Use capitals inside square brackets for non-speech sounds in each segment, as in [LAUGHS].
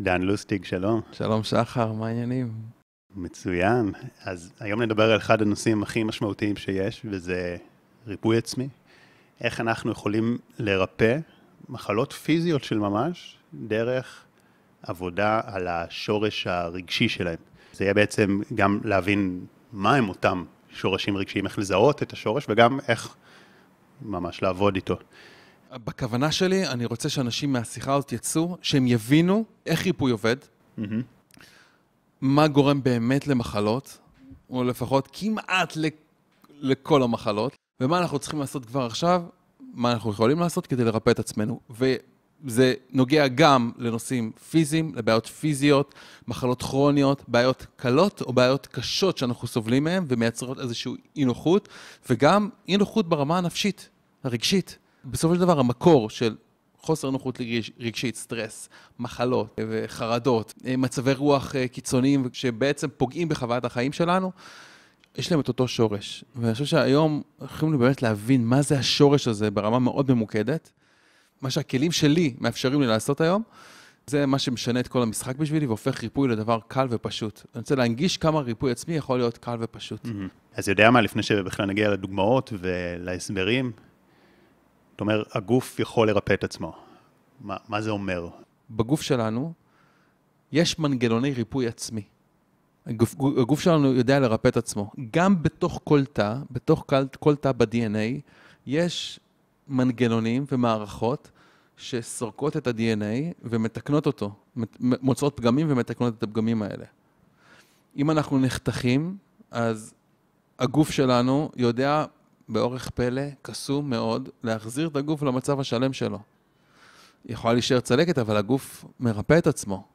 דן לוסטיג, שלום. שלום שחר, מה העניינים? מצוין. אז היום נדבר על אחד הנושאים הכי משמעותיים שיש, וזה ריפוי עצמי. איך אנחנו יכולים לרפא מחלות פיזיות של ממש דרך עבודה על השורש הרגשי שלהם. זה יהיה בעצם גם להבין מה הם אותם שורשים רגשיים, איך לזהות את השורש וגם איך ממש לעבוד איתו. בכוונה שלי, אני רוצה שאנשים מהשיחה הזאת יצאו, שהם יבינו איך ריפוי עובד, Mm-hmm. מה גורם באמת למחלות, או לפחות כמעט לכל המחלות, ומה אנחנו צריכים לעשות כבר עכשיו, מה אנחנו יכולים לעשות כדי לרפא את עצמנו. וזה נוגע גם לנושאים פיזיים, לבעיות פיזיות, מחלות כרוניות, בעיות קלות או בעיות קשות שאנחנו סובלים מהן ומייצרות איזושהי אי נוחות, וגם אי נוחות ברמה הנפשית, הרגשית. בסופו של דבר, המקור של חוסר נוחות רגש- רגשית, סטרס, מחלות וחרדות, אה, מצבי רוח אה, קיצוניים שבעצם פוגעים בחוויית החיים שלנו, יש להם את אותו שורש. ואני חושב שהיום יכולים באמת להבין מה זה השורש הזה ברמה מאוד ממוקדת. מה שהכלים שלי מאפשרים לי לעשות היום, זה מה שמשנה את כל המשחק בשבילי והופך ריפוי לדבר קל ופשוט. אני רוצה להנגיש כמה ריפוי עצמי יכול להיות קל ופשוט. אז יודע מה, לפני שבכלל נגיע לדוגמאות ולהסברים, אתה אומר, הגוף יכול לרפא את עצמו. מה, מה זה אומר? בגוף שלנו יש מנגנוני ריפוי עצמי. הגוף, הגוף שלנו יודע לרפא את עצמו. גם בתוך כל תא, בתוך כל, כל תא ב-DNA, יש מנגנונים ומערכות שסורקות את ה-DNA ומתקנות אותו, מוצאות פגמים ומתקנות את הפגמים האלה. אם אנחנו נחתכים, אז הגוף שלנו יודע באורך פלא, קסום מאוד, להחזיר את הגוף למצב השלם שלו. יכולה להישאר צלקת, אבל הגוף מרפא את עצמו.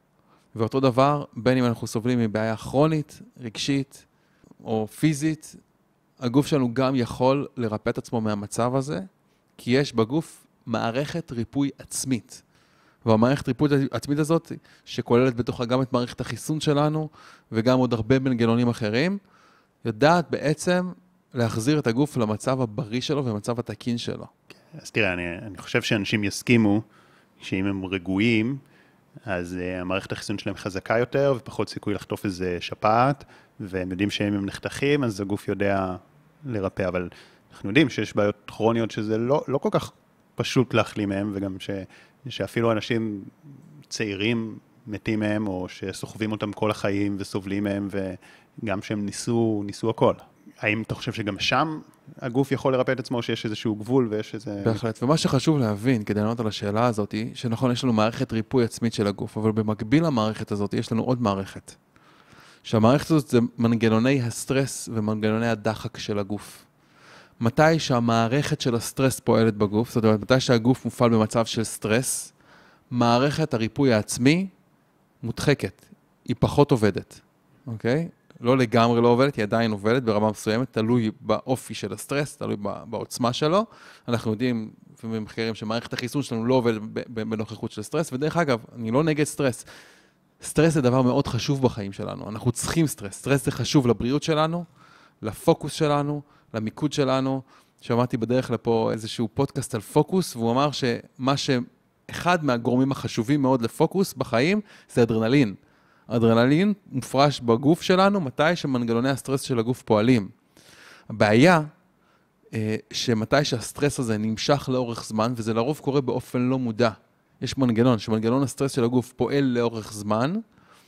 ואותו דבר, בין אם אנחנו סובלים מבעיה כרונית, רגשית או פיזית, הגוף שלנו גם יכול לרפא את עצמו מהמצב הזה, כי יש בגוף מערכת ריפוי עצמית. והמערכת ריפוי העצמית הזאת, שכוללת בתוכה גם את מערכת החיסון שלנו וגם עוד הרבה מנגנונים אחרים, יודעת בעצם להחזיר את הגוף למצב הבריא שלו ולמצב התקין שלו. אז תראה, אני, אני חושב שאנשים יסכימו שאם הם רגועים, אז uh, המערכת החיסון שלהם חזקה יותר ופחות סיכוי לחטוף איזה שפעת, והם יודעים שאם הם נחתכים, אז הגוף יודע לרפא, אבל אנחנו יודעים שיש בעיות כרוניות שזה לא, לא כל כך פשוט להחלים מהם, וגם ש, שאפילו אנשים צעירים מתים מהם, או שסוחבים אותם כל החיים וסובלים מהם, וגם שהם ניסו, ניסו הכל. האם אתה חושב שגם שם הגוף יכול לרפא את עצמו, שיש איזשהו גבול ויש איזה... בהחלט. ומה שחשוב להבין, כדי לענות על השאלה הזאת, היא שנכון, יש לנו מערכת ריפוי עצמית של הגוף, אבל במקביל למערכת הזאת, יש לנו עוד מערכת. שהמערכת הזאת זה מנגנוני הסטרס ומנגנוני הדחק של הגוף. מתי שהמערכת של הסטרס פועלת בגוף, זאת אומרת, מתי שהגוף מופעל במצב של סטרס, מערכת הריפוי העצמי מודחקת, היא פחות עובדת, אוקיי? לא לגמרי לא עובדת, היא עדיין עובדת ברמה מסוימת, תלוי באופי של הסטרס, תלוי בעוצמה שלו. אנחנו יודעים במחקרים שמערכת החיסון שלנו לא עובדת בנוכחות של סטרס, ודרך אגב, אני לא נגד סטרס. סטרס זה דבר מאוד חשוב בחיים שלנו, אנחנו צריכים סטרס. סטרס זה חשוב לבריאות שלנו, לפוקוס שלנו, למיקוד שלנו. שמעתי בדרך לפה איזשהו פודקאסט על פוקוס, והוא אמר שמה שאחד מהגורמים החשובים מאוד לפוקוס בחיים זה אדרנלין. אדרנלין מופרש בגוף שלנו מתי שמנגנוני הסטרס של הגוף פועלים. הבעיה, אה, שמתי שהסטרס הזה נמשך לאורך זמן, וזה לרוב קורה באופן לא מודע. יש מנגנון, שמנגנון הסטרס של הגוף פועל לאורך זמן,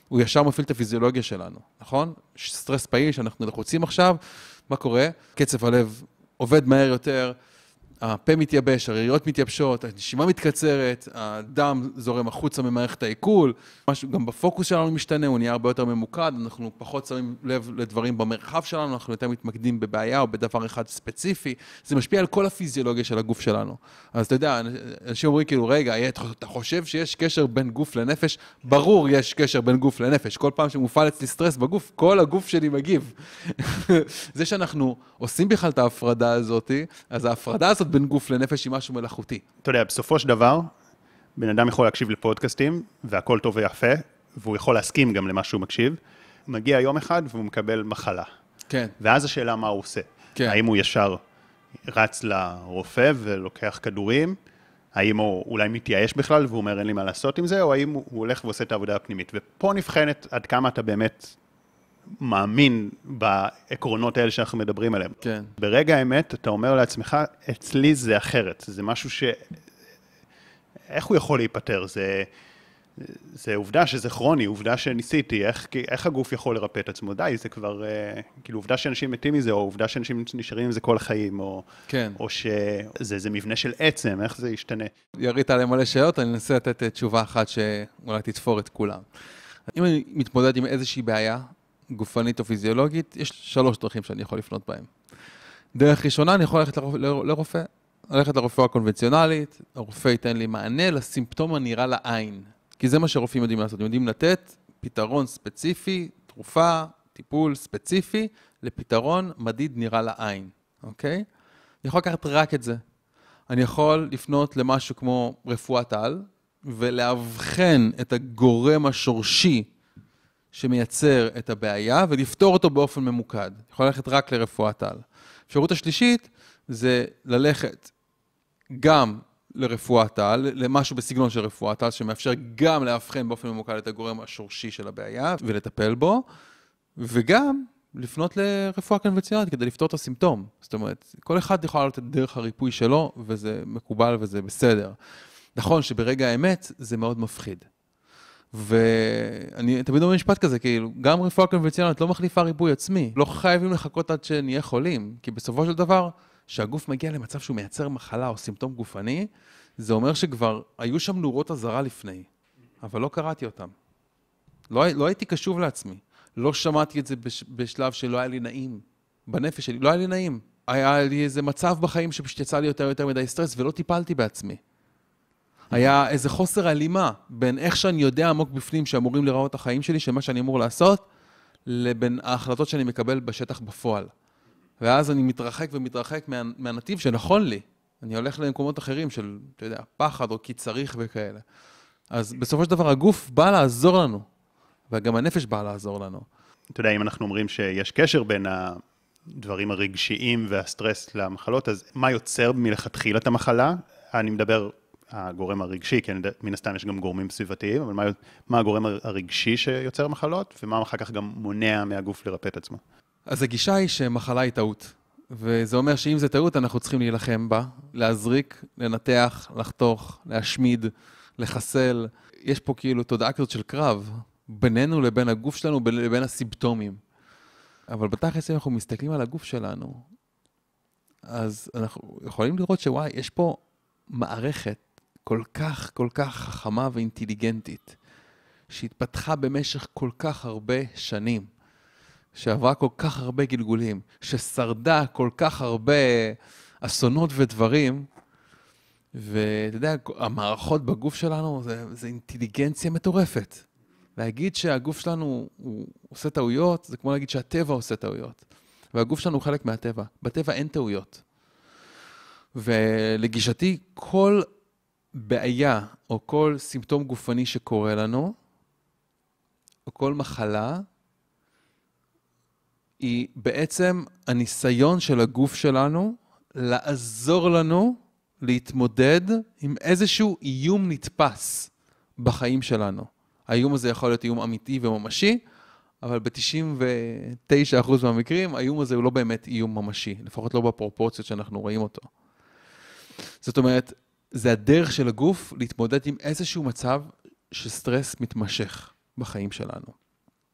הוא ישר מפעיל את הפיזיולוגיה שלנו, נכון? סטרס פעיל שאנחנו לחוצים עכשיו, מה קורה? קצב הלב עובד מהר יותר, הפה מתייבש, הריריות מתייבשות, הנשימה מתקצרת, הדם זורם החוצה ממערכת העיכול, משהו גם בפוקוס שלנו משתנה, הוא נהיה הרבה יותר ממוקד, אנחנו פחות שמים לב לדברים במרחב שלנו, אנחנו יותר מתמקדים בבעיה או בדבר אחד ספציפי, זה משפיע על כל הפיזיולוגיה של הגוף שלנו. אז אתה יודע, אנשים אומרים כאילו, רגע, אתה חושב שיש קשר בין גוף לנפש? ברור יש קשר בין גוף לנפש. כל פעם שמופעל אצלי סטרס בגוף, כל הגוף שלי מגיב. [LAUGHS] זה שאנחנו עושים בכלל את ההפרדה הזאת, אז ההפרדה הזאת בין גוף לנפש היא משהו מלאכותי. אתה יודע, בסופו של דבר, בן אדם יכול להקשיב לפודקאסטים, והכל טוב ויפה, והוא יכול להסכים גם למה שהוא מקשיב. מגיע יום אחד והוא מקבל מחלה. כן. ואז השאלה מה הוא עושה. כן. האם הוא ישר רץ לרופא ולוקח כדורים, האם הוא אולי מתייאש בכלל והוא אומר אין לי מה לעשות עם זה, או האם הוא הולך ועושה את העבודה הפנימית. ופה נבחנת עד כמה אתה באמת מאמין בעקרונות האלה שאנחנו מדברים עליהם. כן. ברגע האמת, אתה אומר לעצמך, אצלי זה אחרת, זה משהו ש... איך הוא יכול להיפטר? זה, זה עובדה שזה כרוני, עובדה שניסיתי, איך, איך הגוף יכול לרפא את עצמו? די, זה כבר, אה, כאילו, עובדה שאנשים מתים מזה, או עובדה שאנשים נשארים עם זה כל החיים, או, כן. או שזה מבנה של עצם, איך זה ישתנה? ירית עליהם מלא שאלות, אני אנסה לתת אה, תשובה אחת שאולי תתפור את כולם. אם אני מתמודד עם איזושהי בעיה, גופנית או פיזיולוגית, יש שלוש דרכים שאני יכול לפנות בהן. דרך ראשונה, אני יכול ללכת לרופא, ללכת לרופאה הקונבנציונלית, הרופא ייתן לי מענה לסימפטום הנראה לעין. כי זה מה שרופאים יודעים לעשות, הם יודעים לתת פתרון ספציפי, תרופה, טיפול ספציפי, לפתרון מדיד נראה לעין, אוקיי? אני יכול לקחת רק את זה. אני יכול לפנות למשהו כמו רפואת על, ולאבחן את הגורם השורשי שמייצר את הבעיה, ולפתור אותו באופן ממוקד. יכול ללכת רק לרפואת על. האפשרות השלישית זה ללכת גם לרפואת על, למשהו בסגנון של רפואת על, שמאפשר גם לאבחן באופן ממוקד את הגורם השורשי של הבעיה ולטפל בו, וגם לפנות לרפואה קונבנציונלית כדי לפתור את הסימפטום. זאת אומרת, כל אחד יכול לעלות את דרך הריפוי שלו, וזה מקובל וזה בסדר. נכון שברגע האמת זה מאוד מפחיד. ואני תמיד אומר משפט כזה, כאילו, גם רפואה קונבנציונלית לא מחליפה ריפוי עצמי. לא חייבים לחכות עד שנהיה חולים, כי בסופו של דבר, כשהגוף מגיע למצב שהוא מייצר מחלה או סימפטום גופני, זה אומר שכבר היו שם נורות אזהרה לפני, אבל לא קראתי אותם. לא, לא הייתי קשוב לעצמי. לא שמעתי את זה בש, בשלב שלא היה לי נעים. בנפש שלי, לא היה לי נעים. היה לי איזה מצב בחיים שפשוט יצא לי יותר ויותר מדי סטרס ולא טיפלתי בעצמי. היה איזה חוסר הלימה בין איך שאני יודע עמוק בפנים שאמורים לראות את החיים שלי, של מה שאני אמור לעשות, לבין ההחלטות שאני מקבל בשטח בפועל. ואז אני מתרחק ומתרחק מה, מהנתיב שנכון לי. אני הולך למקומות אחרים של, אתה יודע, פחד או כי צריך וכאלה. אז בסופו של דבר הגוף בא לעזור לנו, וגם הנפש באה לעזור לנו. אתה יודע, אם אנחנו אומרים שיש קשר בין הדברים הרגשיים והסטרס למחלות, אז מה יוצר מלכתחילה את המחלה? אני מדבר הגורם הרגשי, כי מן הסתם יש גם גורמים סביבתיים, אבל מה, מה הגורם הרגשי שיוצר מחלות, ומה אחר כך גם מונע מהגוף לרפא את עצמו. אז הגישה היא שמחלה היא טעות, וזה אומר שאם זה טעות, אנחנו צריכים להילחם בה, להזריק, לנתח, לחתוך, להשמיד, לחסל. יש פה כאילו תודעה כזאת של קרב, בינינו לבין הגוף שלנו, לבין הסימפטומים. אבל בתכלס, אם אנחנו מסתכלים על הגוף שלנו, אז אנחנו יכולים לראות שוואי, יש פה מערכת כל כך, כל כך חכמה ואינטליגנטית, שהתפתחה במשך כל כך הרבה שנים, שעברה כל כך הרבה גלגולים, ששרדה כל כך הרבה אסונות ודברים, ואתה יודע, המערכות בגוף שלנו זה, זה אינטליגנציה מטורפת. להגיד שהגוף שלנו הוא עושה טעויות, זה כמו להגיד שהטבע עושה טעויות. והגוף שלנו הוא חלק מהטבע. בטבע אין טעויות. ולגישתי, כל בעיה או כל סימפטום גופני שקורה לנו, או כל מחלה, היא בעצם הניסיון של הגוף שלנו לעזור לנו להתמודד עם איזשהו איום נתפס בחיים שלנו. האיום הזה יכול להיות איום אמיתי וממשי, אבל ב-99% מהמקרים האיום הזה הוא לא באמת איום ממשי, לפחות לא בפרופורציות שאנחנו רואים אותו. זאת אומרת, זה הדרך של הגוף להתמודד עם איזשהו מצב שסטרס מתמשך בחיים שלנו.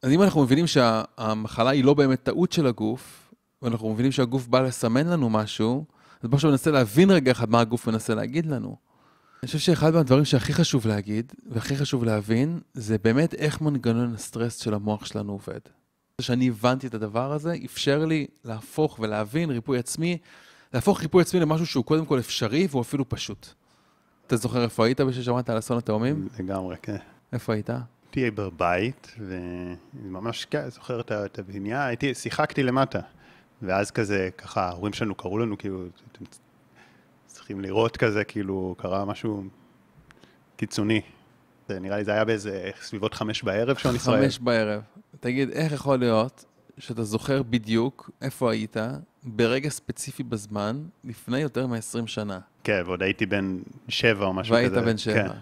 אז אם אנחנו מבינים שהמחלה היא לא באמת טעות של הגוף, ואנחנו מבינים שהגוף בא לסמן לנו משהו, אז בואו עכשיו ננסה להבין רגע אחד מה הגוף מנסה להגיד לנו. אני חושב שאחד מהדברים שהכי חשוב להגיד, והכי חשוב להבין, זה באמת איך מנגנון הסטרס של המוח שלנו עובד. כשאני הבנתי את הדבר הזה, אפשר לי להפוך ולהבין ריפוי עצמי, להפוך ריפוי עצמי למשהו שהוא קודם כל אפשרי והוא אפילו פשוט. אתה זוכר איפה היית בששמעת על אסון התאומים? לגמרי, כן. איפה היית? הייתי בבית, וממש, כן, זוכר את הבניין, הייתי, שיחקתי למטה. ואז כזה, ככה, ההורים שלנו קראו לנו, כאילו, אתם צריכים לראות כזה, כאילו, קרה משהו קיצוני. זה, נראה לי זה היה באיזה סביבות חמש בערב שעון ישראל. חמש בערב. תגיד, איך יכול להיות שאתה זוכר בדיוק איפה היית ברגע ספציפי בזמן, לפני יותר מ-20 שנה. כן, ועוד הייתי בן שבע או משהו והיית כזה. בן שבע. כן.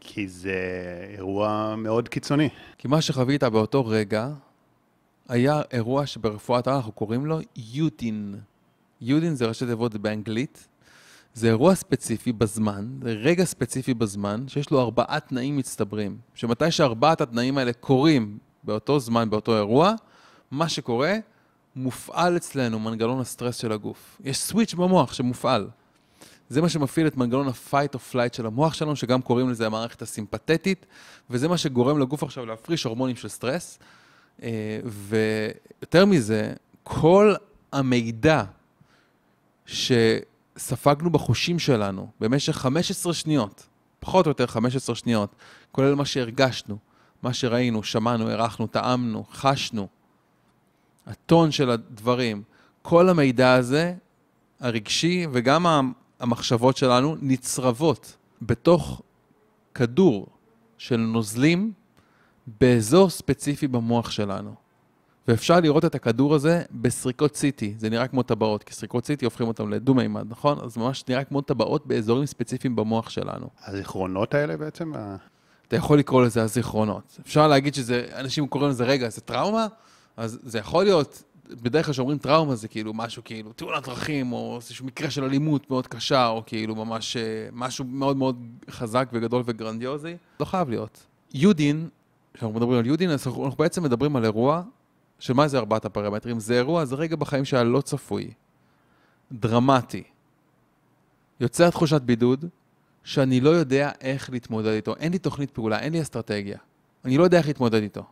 כי זה אירוע מאוד קיצוני. כי מה שחווית באותו רגע היה אירוע שברפואת העם אנחנו קוראים לו יודין. יודין זה ראשי תיבות באנגלית. זה אירוע ספציפי בזמן, זה רגע ספציפי בזמן, שיש לו ארבעה תנאים מצטברים. שמתי שארבעת התנאים האלה קורים באותו זמן, באותו אירוע, מה שקורה, מופעל אצלנו מנגנון הסטרס של הגוף. יש סוויץ' במוח שמופעל. זה מה שמפעיל את מנגנון ה-fight or flight של המוח שלנו, שגם קוראים לזה המערכת הסימפתטית, וזה מה שגורם לגוף עכשיו להפריש הורמונים של סטרס. אה, ויותר מזה, כל המידע שספגנו בחושים שלנו במשך 15 שניות, פחות או יותר 15 שניות, כולל מה שהרגשנו, מה שראינו, שמענו, הערכנו, טעמנו, חשנו, הטון של הדברים, כל המידע הזה, הרגשי וגם המחשבות שלנו, נצרבות בתוך כדור של נוזלים באזור ספציפי במוח שלנו. ואפשר לראות את הכדור הזה בסריקות CT, זה נראה כמו טבעות, כי סריקות CT הופכים אותם לדו-מימד, נכון? אז ממש נראה כמו טבעות באזורים ספציפיים במוח שלנו. הזיכרונות האלה בעצם? אתה יכול לקרוא לזה הזיכרונות. אפשר להגיד שזה, אנשים קוראים לזה, רגע, זה טראומה? אז זה יכול להיות, בדרך כלל כשאומרים טראומה זה כאילו משהו כאילו תאונת דרכים, או איזשהו מקרה של אלימות מאוד קשה, או כאילו ממש אה, משהו מאוד מאוד חזק וגדול וגרנדיוזי. לא חייב להיות. יודין, כשאנחנו מדברים על יודין, אז אנחנו בעצם מדברים על אירוע, של מה זה ארבעת הפרמטרים? זה אירוע, זה רגע בחיים שהיה לא צפוי, דרמטי, יוצר תחושת בידוד, שאני לא יודע איך להתמודד איתו. אין לי תוכנית פעולה, אין לי אסטרטגיה. אני לא יודע איך להתמודד איתו.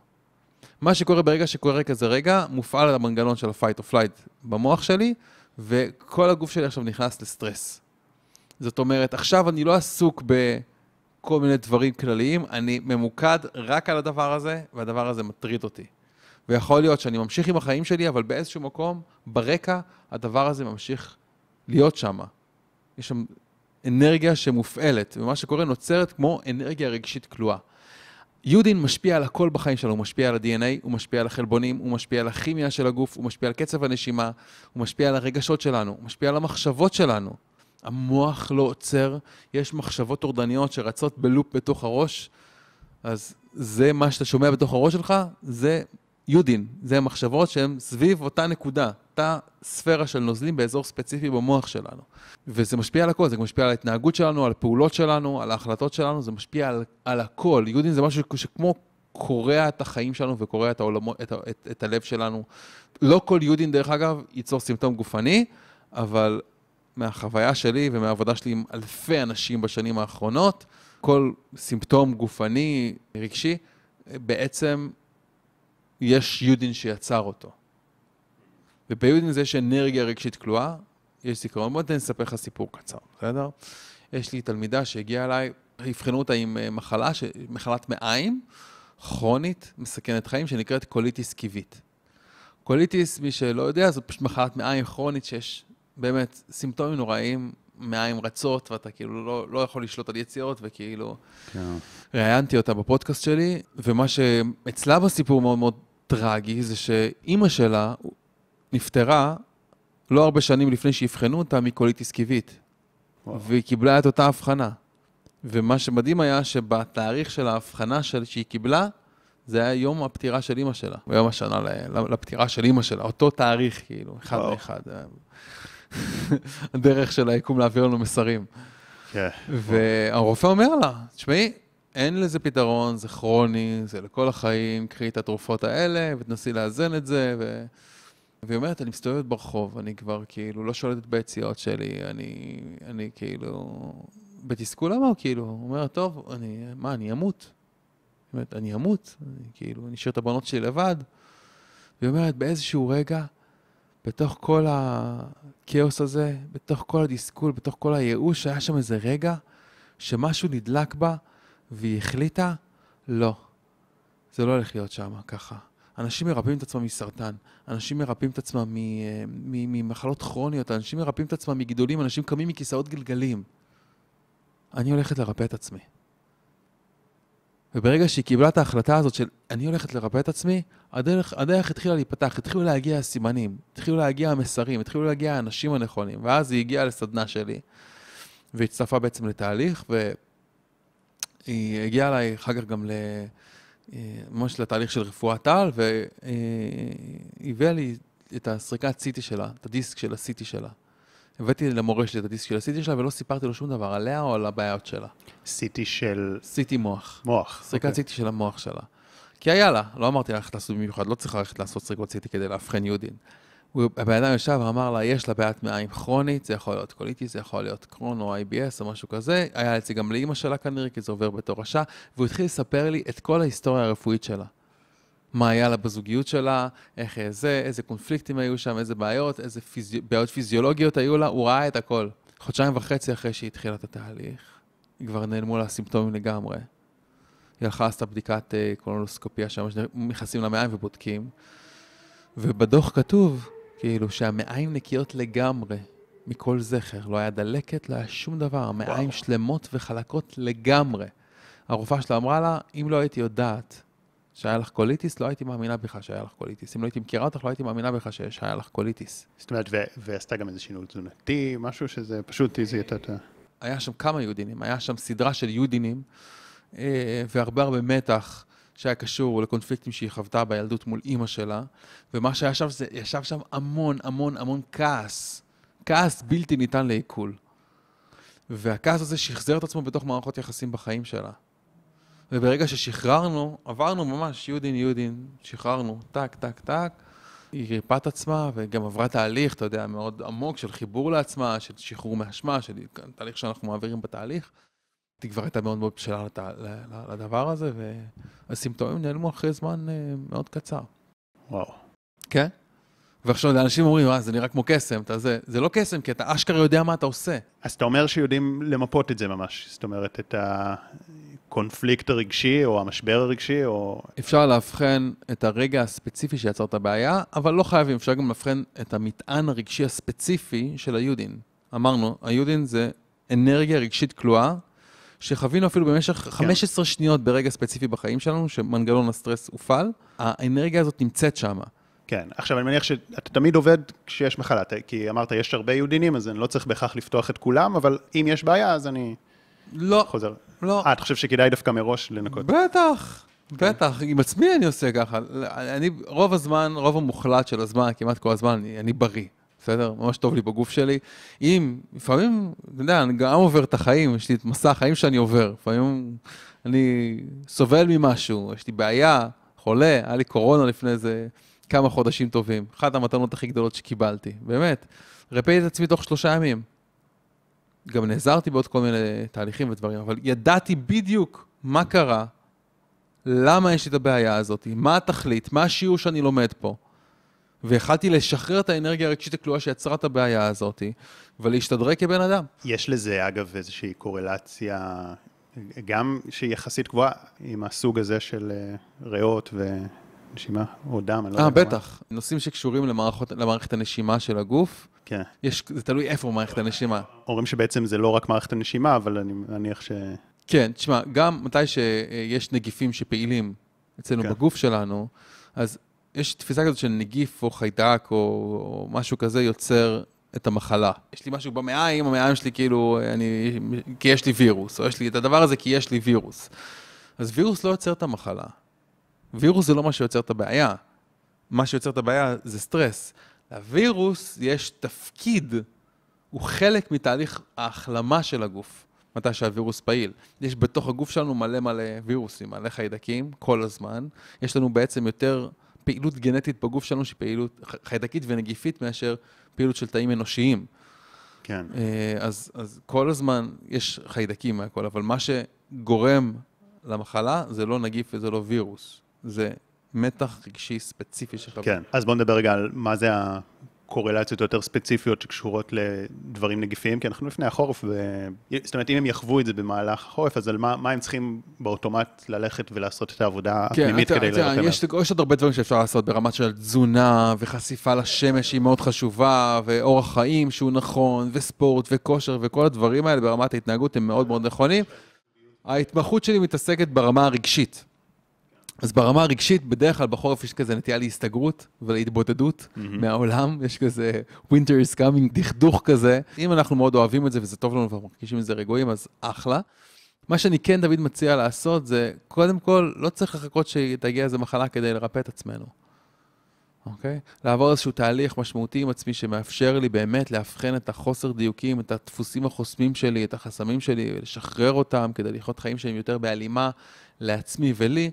מה שקורה ברגע שקורה כזה רגע, מופעל על המנגנון של ה-fight or flight במוח שלי, וכל הגוף שלי עכשיו נכנס לסטרס. זאת אומרת, עכשיו אני לא עסוק בכל מיני דברים כלליים, אני ממוקד רק על הדבר הזה, והדבר הזה מטריד אותי. ויכול להיות שאני ממשיך עם החיים שלי, אבל באיזשהו מקום, ברקע, הדבר הזה ממשיך להיות שם. יש שם אנרגיה שמופעלת, ומה שקורה נוצרת כמו אנרגיה רגשית כלואה. יודין משפיע על הכל בחיים שלנו, הוא משפיע על ה-DNA, הוא משפיע על החלבונים, הוא משפיע על הכימיה של הגוף, הוא משפיע על קצב הנשימה, הוא משפיע על הרגשות שלנו, הוא משפיע על המחשבות שלנו. המוח לא עוצר, יש מחשבות טורדניות שרצות בלופ בתוך הראש, אז זה מה שאתה שומע בתוך הראש שלך, זה יודין, זה המחשבות שהן סביב אותה נקודה, אותה ספירה של נוזלים באזור ספציפי במוח שלנו. וזה משפיע על הכל, זה משפיע על ההתנהגות שלנו, על הפעולות שלנו, על ההחלטות שלנו, זה משפיע על, על הכל. יודין זה משהו שכמו קורע את החיים שלנו וקורע את, העולמות, את, את, את הלב שלנו. לא כל יודין, דרך אגב, ייצור סימפטום גופני, אבל מהחוויה שלי ומהעבודה שלי עם אלפי אנשים בשנים האחרונות, כל סימפטום גופני, רגשי, בעצם יש UDIN שיצר אותו. וב UDIN הזה יש אנרגיה רגשית כלואה, יש זיכרון. בוא תן לי לספר לך סיפור קצר, בסדר? יש לי תלמידה שהגיעה אליי, אבחנו אותה עם אה, מחלה, ש... מחלת מעיים, כרונית, מסכנת חיים, שנקראת קוליטיס כיבית. קוליטיס, מי שלא יודע, זו פשוט מחלת מעיים כרונית שיש באמת סימפטומים נוראיים, מעיים רצות, ואתה כאילו לא, לא יכול לשלוט על יציאות, וכאילו... כן. ראיינתי אותה בפודקאסט שלי, ומה שאצלה בסיפור מאוד מאוד טרגי, זה שאימא שלה נפטרה לא הרבה שנים לפני שאבחנו אותה מקוליטיס קיבית. והיא קיבלה את אותה הבחנה. ומה שמדהים היה שבתאריך של ההבחנה של, שהיא קיבלה, זה היה יום הפטירה של אימא שלה, ביום השנה ל- לפטירה של אימא שלה, אותו תאריך, כאילו, אחד וואו. מאחד. הדרך של היקום להעביר לנו מסרים. כן. והרופא אומר לה, תשמעי, אין לזה פתרון, זה כרוני, זה לכל החיים, קחי את התרופות האלה ותנסי לאזן את זה. ו... והיא אומרת, אני מסתובבת ברחוב, אני כבר כאילו לא שולטת ביציאות שלי, אני, אני כאילו בתסכול הוא כאילו, הוא אומר, טוב, אני, מה, אני אמות. היא אומרת, אני אמות, אני, כאילו, אני אשאיר את הבנות שלי לבד. והיא אומרת, באיזשהו רגע, בתוך כל הכאוס הזה, בתוך כל התסכול, בתוך כל הייאוש, היה שם איזה רגע שמשהו נדלק בה, והיא החליטה, לא, זה לא הולך להיות שם ככה. אנשים מרפאים את עצמם מסרטן, אנשים מרפאים את עצמם מ- ממחלות כרוניות, אנשים מרפאים את עצמם מגידולים, אנשים קמים מכיסאות גלגלים. אני הולכת לרפא את עצמי. וברגע שהיא קיבלה את ההחלטה הזאת של אני הולכת לרפא את עצמי, הדרך, הדרך התחילה להיפתח, התחילו להגיע הסימנים, התחילו להגיע המסרים, התחילו להגיע האנשים הנכונים, ואז היא הגיעה לסדנה שלי, והצטרפה בעצם לתהליך, והיא הגיעה אליי אחר כך גם ל... ממש לתהליך של רפואת על, והיא הביאה לי את הסריקת CT שלה, את הדיסק של ה-CT שלה. הבאתי למורה שלי את הדיסק של ה-CT שלה ולא סיפרתי לו שום דבר עליה או על הבעיות שלה. CT של CT מוח. מוח. סריקת אוקיי. CT של המוח שלה. כי היה לה, לא אמרתי לה ללכת לעשות במיוחד, לא צריך ללכת לעשות סריקות CT כדי לאבחן UDIN. הבן אדם ישב ואמר לה, יש לה בעיית מעיים כרונית, זה יכול להיות קוליטיס, זה יכול להיות קרוהן או IBS או משהו כזה. היה אצלי גם לאימא שלה כנראה, כי זה עובר בתורשה, והוא התחיל לספר לי את כל ההיסטוריה הרפואית שלה. מה היה לה בזוגיות שלה, איך זה, איזה קונפליקטים היו שם, איזה בעיות, איזה פיזי... בעיות פיזיולוגיות היו לה, הוא ראה את הכל. חודשיים וחצי אחרי שהיא התחילה את התהליך, כבר נעלמו לה הסימפטומים לגמרי. היא הלכה, עשתה בדיקת אה, קולונוסקופיה שם, נכנסים למעיים ובודקים, ובדוח כתוב, כאילו, שהמעיים נקיות לגמרי מכל זכר. לא היה דלקת, לא היה שום דבר, המעיים וואו. שלמות וחלקות לגמרי. הרופאה שלה אמרה לה, אם לא הייתי יודעת שהיה לך קוליטיס, לא הייתי מאמינה בכלל שהיה לך קוליטיס. אם לא הייתי מכירה אותך, לא הייתי מאמינה בכלל שהיה לך קוליטיס. זאת אומרת, ועשתה גם איזה שינוי תזונתי, משהו שזה פשוט הזיע את ה... היה שם כמה יהודינים, היה שם סדרה של יהודינים, אה, והרבה הרבה מתח שהיה קשור לקונפליקטים שהיא חוותה בילדות מול אימא שלה, ומה שהיה שם זה, ישב שם המון המון המון כעס, כעס בלתי ניתן לעיכול. והכעס הזה שחזר את עצמו בתוך מערכות יחסים בחיים שלה. וברגע ששחררנו, עברנו ממש יהודין יהודין, שחררנו, טק, טק, טק, היא ריפאה את עצמה וגם עברה תהליך, אתה יודע, מאוד עמוק של חיבור לעצמה, של שחרור מאשמה, של תהליך שאנחנו מעבירים בתהליך. היא כבר הייתה מאוד מאוד בשלה לדבר הזה, והסימפטומים נעלמו אחרי זמן אה, מאוד קצר. וואו. כן? ועכשיו אנשים אומרים, אה, זה נראה כמו קסם, אתה זה, זה לא קסם, כי אתה אשכרה יודע מה אתה עושה. אז אתה אומר שיודעים למפות את זה ממש, זאת אומרת, את הקונפליקט הרגשי, או המשבר הרגשי, או... אפשר לאבחן את הרגע הספציפי שיצר את הבעיה, אבל לא חייבים, אפשר גם לאבחן את המטען הרגשי הספציפי של היודין. אמרנו, היודין זה אנרגיה רגשית כלואה, שחווינו אפילו במשך 15 שניות ברגע ספציפי בחיים שלנו, שמנגנון הסטרס הופעל, האנרגיה הזאת נמצאת שם. כן, עכשיו אני מניח שאתה תמיד עובד כשיש מחלה, כי אמרת, יש הרבה יהודינים, אז אני לא צריך בהכרח לפתוח את כולם, אבל אם יש בעיה, אז אני לא, חוזר. לא. אה, אתה חושב שכדאי דווקא מראש לנקות? בטח, בטח, עם עצמי אני עושה ככה. אני, רוב הזמן, רוב המוחלט של הזמן, כמעט כל הזמן, אני, אני בריא, בסדר? ממש טוב לי בגוף שלי. אם, לפעמים, אתה יודע, אני גם עובר את החיים, יש לי את מסע החיים שאני עובר. לפעמים אני סובל ממשהו, יש לי בעיה, חולה, היה לי קורונה לפני איזה כמה חודשים טובים. אחת המתנות הכי גדולות שקיבלתי, באמת. רפאתי את עצמי תוך שלושה ימים. גם נעזרתי בעוד כל מיני תהליכים ודברים, אבל ידעתי בדיוק מה קרה, למה יש לי את הבעיה הזאת, מה התכלית, מה השיעור שאני לומד פה. והחלטתי לשחרר את האנרגיה הרגשית הכלואה שיצרה את הבעיה הזאת, ולהשתדרג כבן אדם. יש לזה, אגב, איזושהי קורלציה, גם שהיא יחסית גבוהה, עם הסוג הזה של אה, ריאות ונשימה, או דם, אני לא אה, יודע. כמה. בטח. נושאים שקשורים למערכות, למערכת הנשימה של הגוף, כן. יש, זה תלוי איפה מערכת הנשימה. אומרים שבעצם זה לא רק מערכת הנשימה, אבל אני מניח ש... כן, תשמע, גם מתי שיש נגיפים שפעילים אצלנו. כן. בגוף שלנו, אז יש תפיסה כזאת של נגיף או חיידק או, או משהו כזה יוצר את המחלה. יש לי משהו במעיים, המעיים שלי כאילו, אני, כי יש לי וירוס, או יש לי את הדבר הזה כי יש לי וירוס. אז וירוס לא יוצר את המחלה. וירוס זה לא מה שיוצר את הבעיה. מה שיוצר את הבעיה זה סטרס. לווירוס יש תפקיד, הוא חלק מתהליך ההחלמה של הגוף, מתי שהווירוס פעיל. יש בתוך הגוף שלנו מלא מלא וירוסים, מלא חיידקים, כל הזמן. יש לנו בעצם יותר פעילות גנטית בגוף שלנו שהיא פעילות חיידקית ונגיפית מאשר פעילות של תאים אנושיים. כן. אה, אז, אז כל הזמן יש חיידקים מהכל, אבל מה שגורם למחלה זה לא נגיף וזה לא וירוס, זה מתח רגשי ספציפי שחווה. כן. אז בואו נדבר רגע על מה זה הקורלציות היותר ספציפיות שקשורות לדברים נגיפיים, כי אנחנו לפני החורף, ו... זאת אומרת, אם הם יחוו את זה במהלך החורף, אז על מה, מה הם צריכים באוטומט ללכת ולעשות את העבודה הפנימית אתה- כדי אתה- לראות יש, יש עוד הרבה דברים שאפשר לעשות ברמת של תזונה וחשיפה לשמש שהיא מאוד חשובה, ואורח חיים שהוא נכון, וספורט וכושר וכל הדברים האלה ברמת ההתנהגות הם מאוד מאוד נכונים. ההתמחות שלי מתעסקת ברמה הרגשית. אז ברמה הרגשית, בדרך כלל בחורף יש כזה נטייה להסתגרות ולהתבודדות mm-hmm. מהעולם, יש כזה winter is coming, דכדוך כזה. אם אנחנו מאוד אוהבים את זה וזה טוב לנו ואנחנו מרגישים את זה רגועים, אז אחלה. מה שאני כן תמיד מציע לעשות זה, קודם כל, לא צריך לחכות שתגיע איזה מחלה כדי לרפא את עצמנו. אוקיי? Okay? לעבור איזשהו תהליך משמעותי עם עצמי שמאפשר לי באמת לאבחן את החוסר דיוקים, את הדפוסים החוסמים שלי, את החסמים שלי, ולשחרר אותם כדי לחיות חיים שהם יותר בהלימה לעצמי ולי,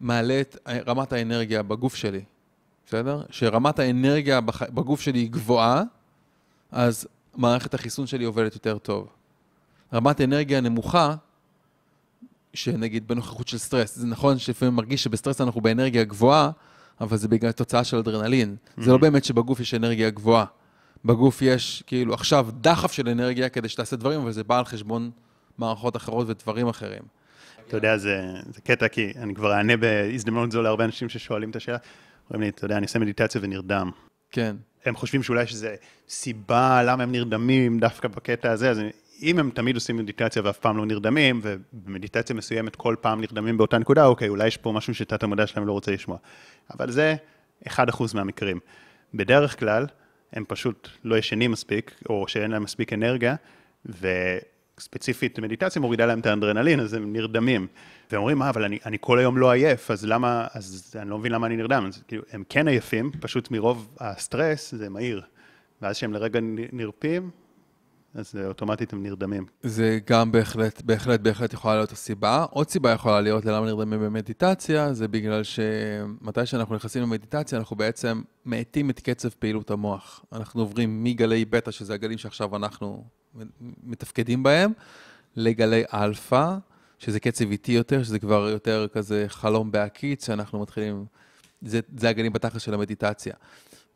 מעלה את רמת האנרגיה בגוף שלי, בסדר? שרמת האנרגיה בח... בגוף שלי היא גבוהה, אז מערכת החיסון שלי עובדת יותר טוב. רמת אנרגיה נמוכה, שנגיד בנוכחות של סטרס, זה נכון שלפעמים מרגיש שבסטרס אנחנו באנרגיה גבוהה, אבל זה בגלל תוצאה של אדרנלין. Mm-hmm. זה לא באמת שבגוף יש אנרגיה גבוהה. בגוף יש כאילו עכשיו דחף של אנרגיה כדי שתעשה דברים, אבל זה בא על חשבון מערכות אחרות ודברים אחרים. אתה יודע, זה, זה קטע, כי אני כבר אענה בהזדמנות זו להרבה אנשים ששואלים את השאלה. אומרים לי, אתה יודע, אני עושה מדיטציה ונרדם. כן. הם חושבים שאולי איזו סיבה למה הם נרדמים דווקא בקטע הזה, אז אם הם תמיד עושים מדיטציה ואף פעם לא נרדמים, ובמדיטציה מסוימת כל פעם נרדמים באותה נקודה, אוקיי, אולי יש פה משהו שתת המודע שלהם לא רוצה לשמוע. אבל זה 1% מהמקרים. בדרך כלל, הם פשוט לא ישנים מספיק, או שאין להם מספיק אנרגיה, וספציפית מדיטציה מורידה להם את האנדרנלין, אז הם נרדמים. והם אומרים, מה, אבל אני, אני כל היום לא עייף, אז למה, אז אני לא מבין למה אני נרדם. אז כאילו, הם כן עייפים, פשוט מרוב הסטרס זה מהיר. ואז כשהם לרגע נרפים, אז אוטומטית הם נרדמים. זה גם בהחלט, בהחלט, בהחלט יכולה להיות הסיבה. עוד סיבה יכולה להיות ללמה נרדמים במדיטציה, זה בגלל שמתי שאנחנו נכנסים למדיטציה, אנחנו בעצם מאטים את קצב פעילות המוח. אנחנו עוברים מגלי בטא, שזה הגלים שעכשיו אנחנו מתפקדים בהם, לגלי אלפא, שזה קצב איטי יותר, שזה כבר יותר כזה חלום בהקיץ, שאנחנו מתחילים, זה, זה הגלים בתכלס של המדיטציה.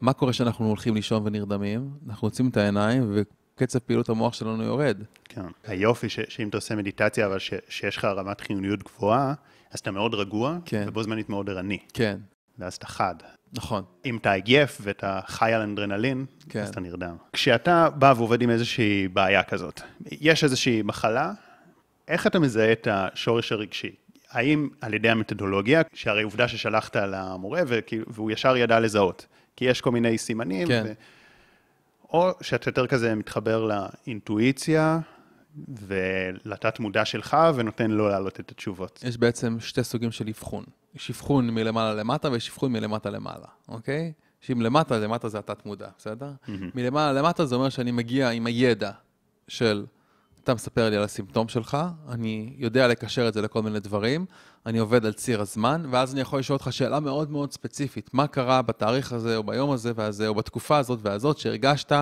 מה קורה כשאנחנו הולכים לישון ונרדמים? אנחנו עוצמים את העיניים, ו... קצב פעילות המוח שלנו יורד. כן. היופי ש, שאם אתה עושה מדיטציה, אבל ש, שיש לך רמת חיוניות גבוהה, אז אתה מאוד רגוע, כן. ובו זמנית מאוד ערני. כן. ואז אתה חד. נכון. אם אתה עייף ואתה חי על אדרנלין, כן. אז אתה נרדם. כשאתה בא ועובד עם איזושהי בעיה כזאת, יש איזושהי מחלה, איך אתה מזהה את השורש הרגשי? האם על ידי המתודולוגיה, שהרי עובדה ששלחת למורה והוא ישר ידע לזהות, כי יש כל מיני סימנים, כן. ו... או שאתה יותר כזה מתחבר לאינטואיציה ולתת מודע שלך ונותן לו להעלות את התשובות. יש בעצם שתי סוגים של אבחון. יש אבחון מלמעלה למטה ויש אבחון מלמטה למעלה, אוקיי? שאם למטה, למטה זה התת מודע, בסדר? Mm-hmm. מלמעלה למטה זה אומר שאני מגיע עם הידע של אתה מספר לי על הסימפטום שלך, אני יודע לקשר את זה לכל מיני דברים, אני עובד על ציר הזמן, ואז אני יכול לשאול אותך שאלה מאוד מאוד ספציפית, מה קרה בתאריך הזה, או ביום הזה והזה, או בתקופה הזאת והזאת, שהרגשת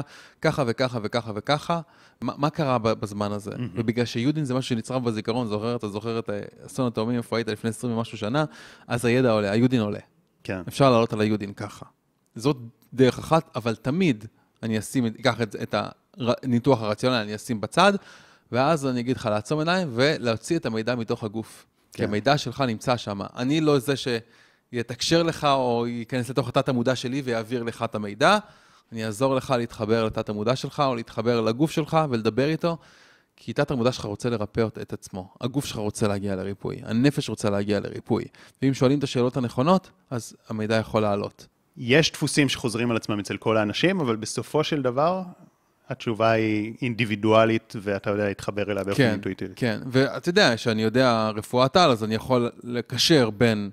ככה וככה וככה וככה, מה, מה קרה בזמן הזה? Mm-hmm. ובגלל שיודין זה משהו שנצרב בזיכרון, זוכר, אתה זוכר את אסון התאומים איפה היית לפני 20 ומשהו שנה, אז הידע עולה, היודין עולה. כן. אפשר לעלות על היודין ככה. זאת דרך אחת, אבל תמיד אני אשים, אקח את, את הניתוח הרציונלי, אני אשים בצד. ואז אני אגיד לך לעצום עיניים ולהוציא את המידע מתוך הגוף. כן. כי המידע שלך נמצא שם. אני לא זה שיתקשר לך או ייכנס לתוך התת המודע שלי ויעביר לך את המידע. אני אעזור לך להתחבר לתת המודע שלך או להתחבר לגוף שלך ולדבר איתו. כי תת המודע שלך רוצה לרפא את עצמו, הגוף שלך רוצה להגיע לריפוי, הנפש רוצה להגיע לריפוי. ואם שואלים את השאלות הנכונות, אז המידע יכול לעלות. יש דפוסים שחוזרים על עצמם אצל כל האנשים, אבל בסופו של דבר, התשובה היא אינדיבידואלית, ואתה יודע להתחבר אליה באופן כן, אינטואיטיבי. כן, ואתה יודע, שאני יודע רפואת על, אז אני יכול לקשר בין,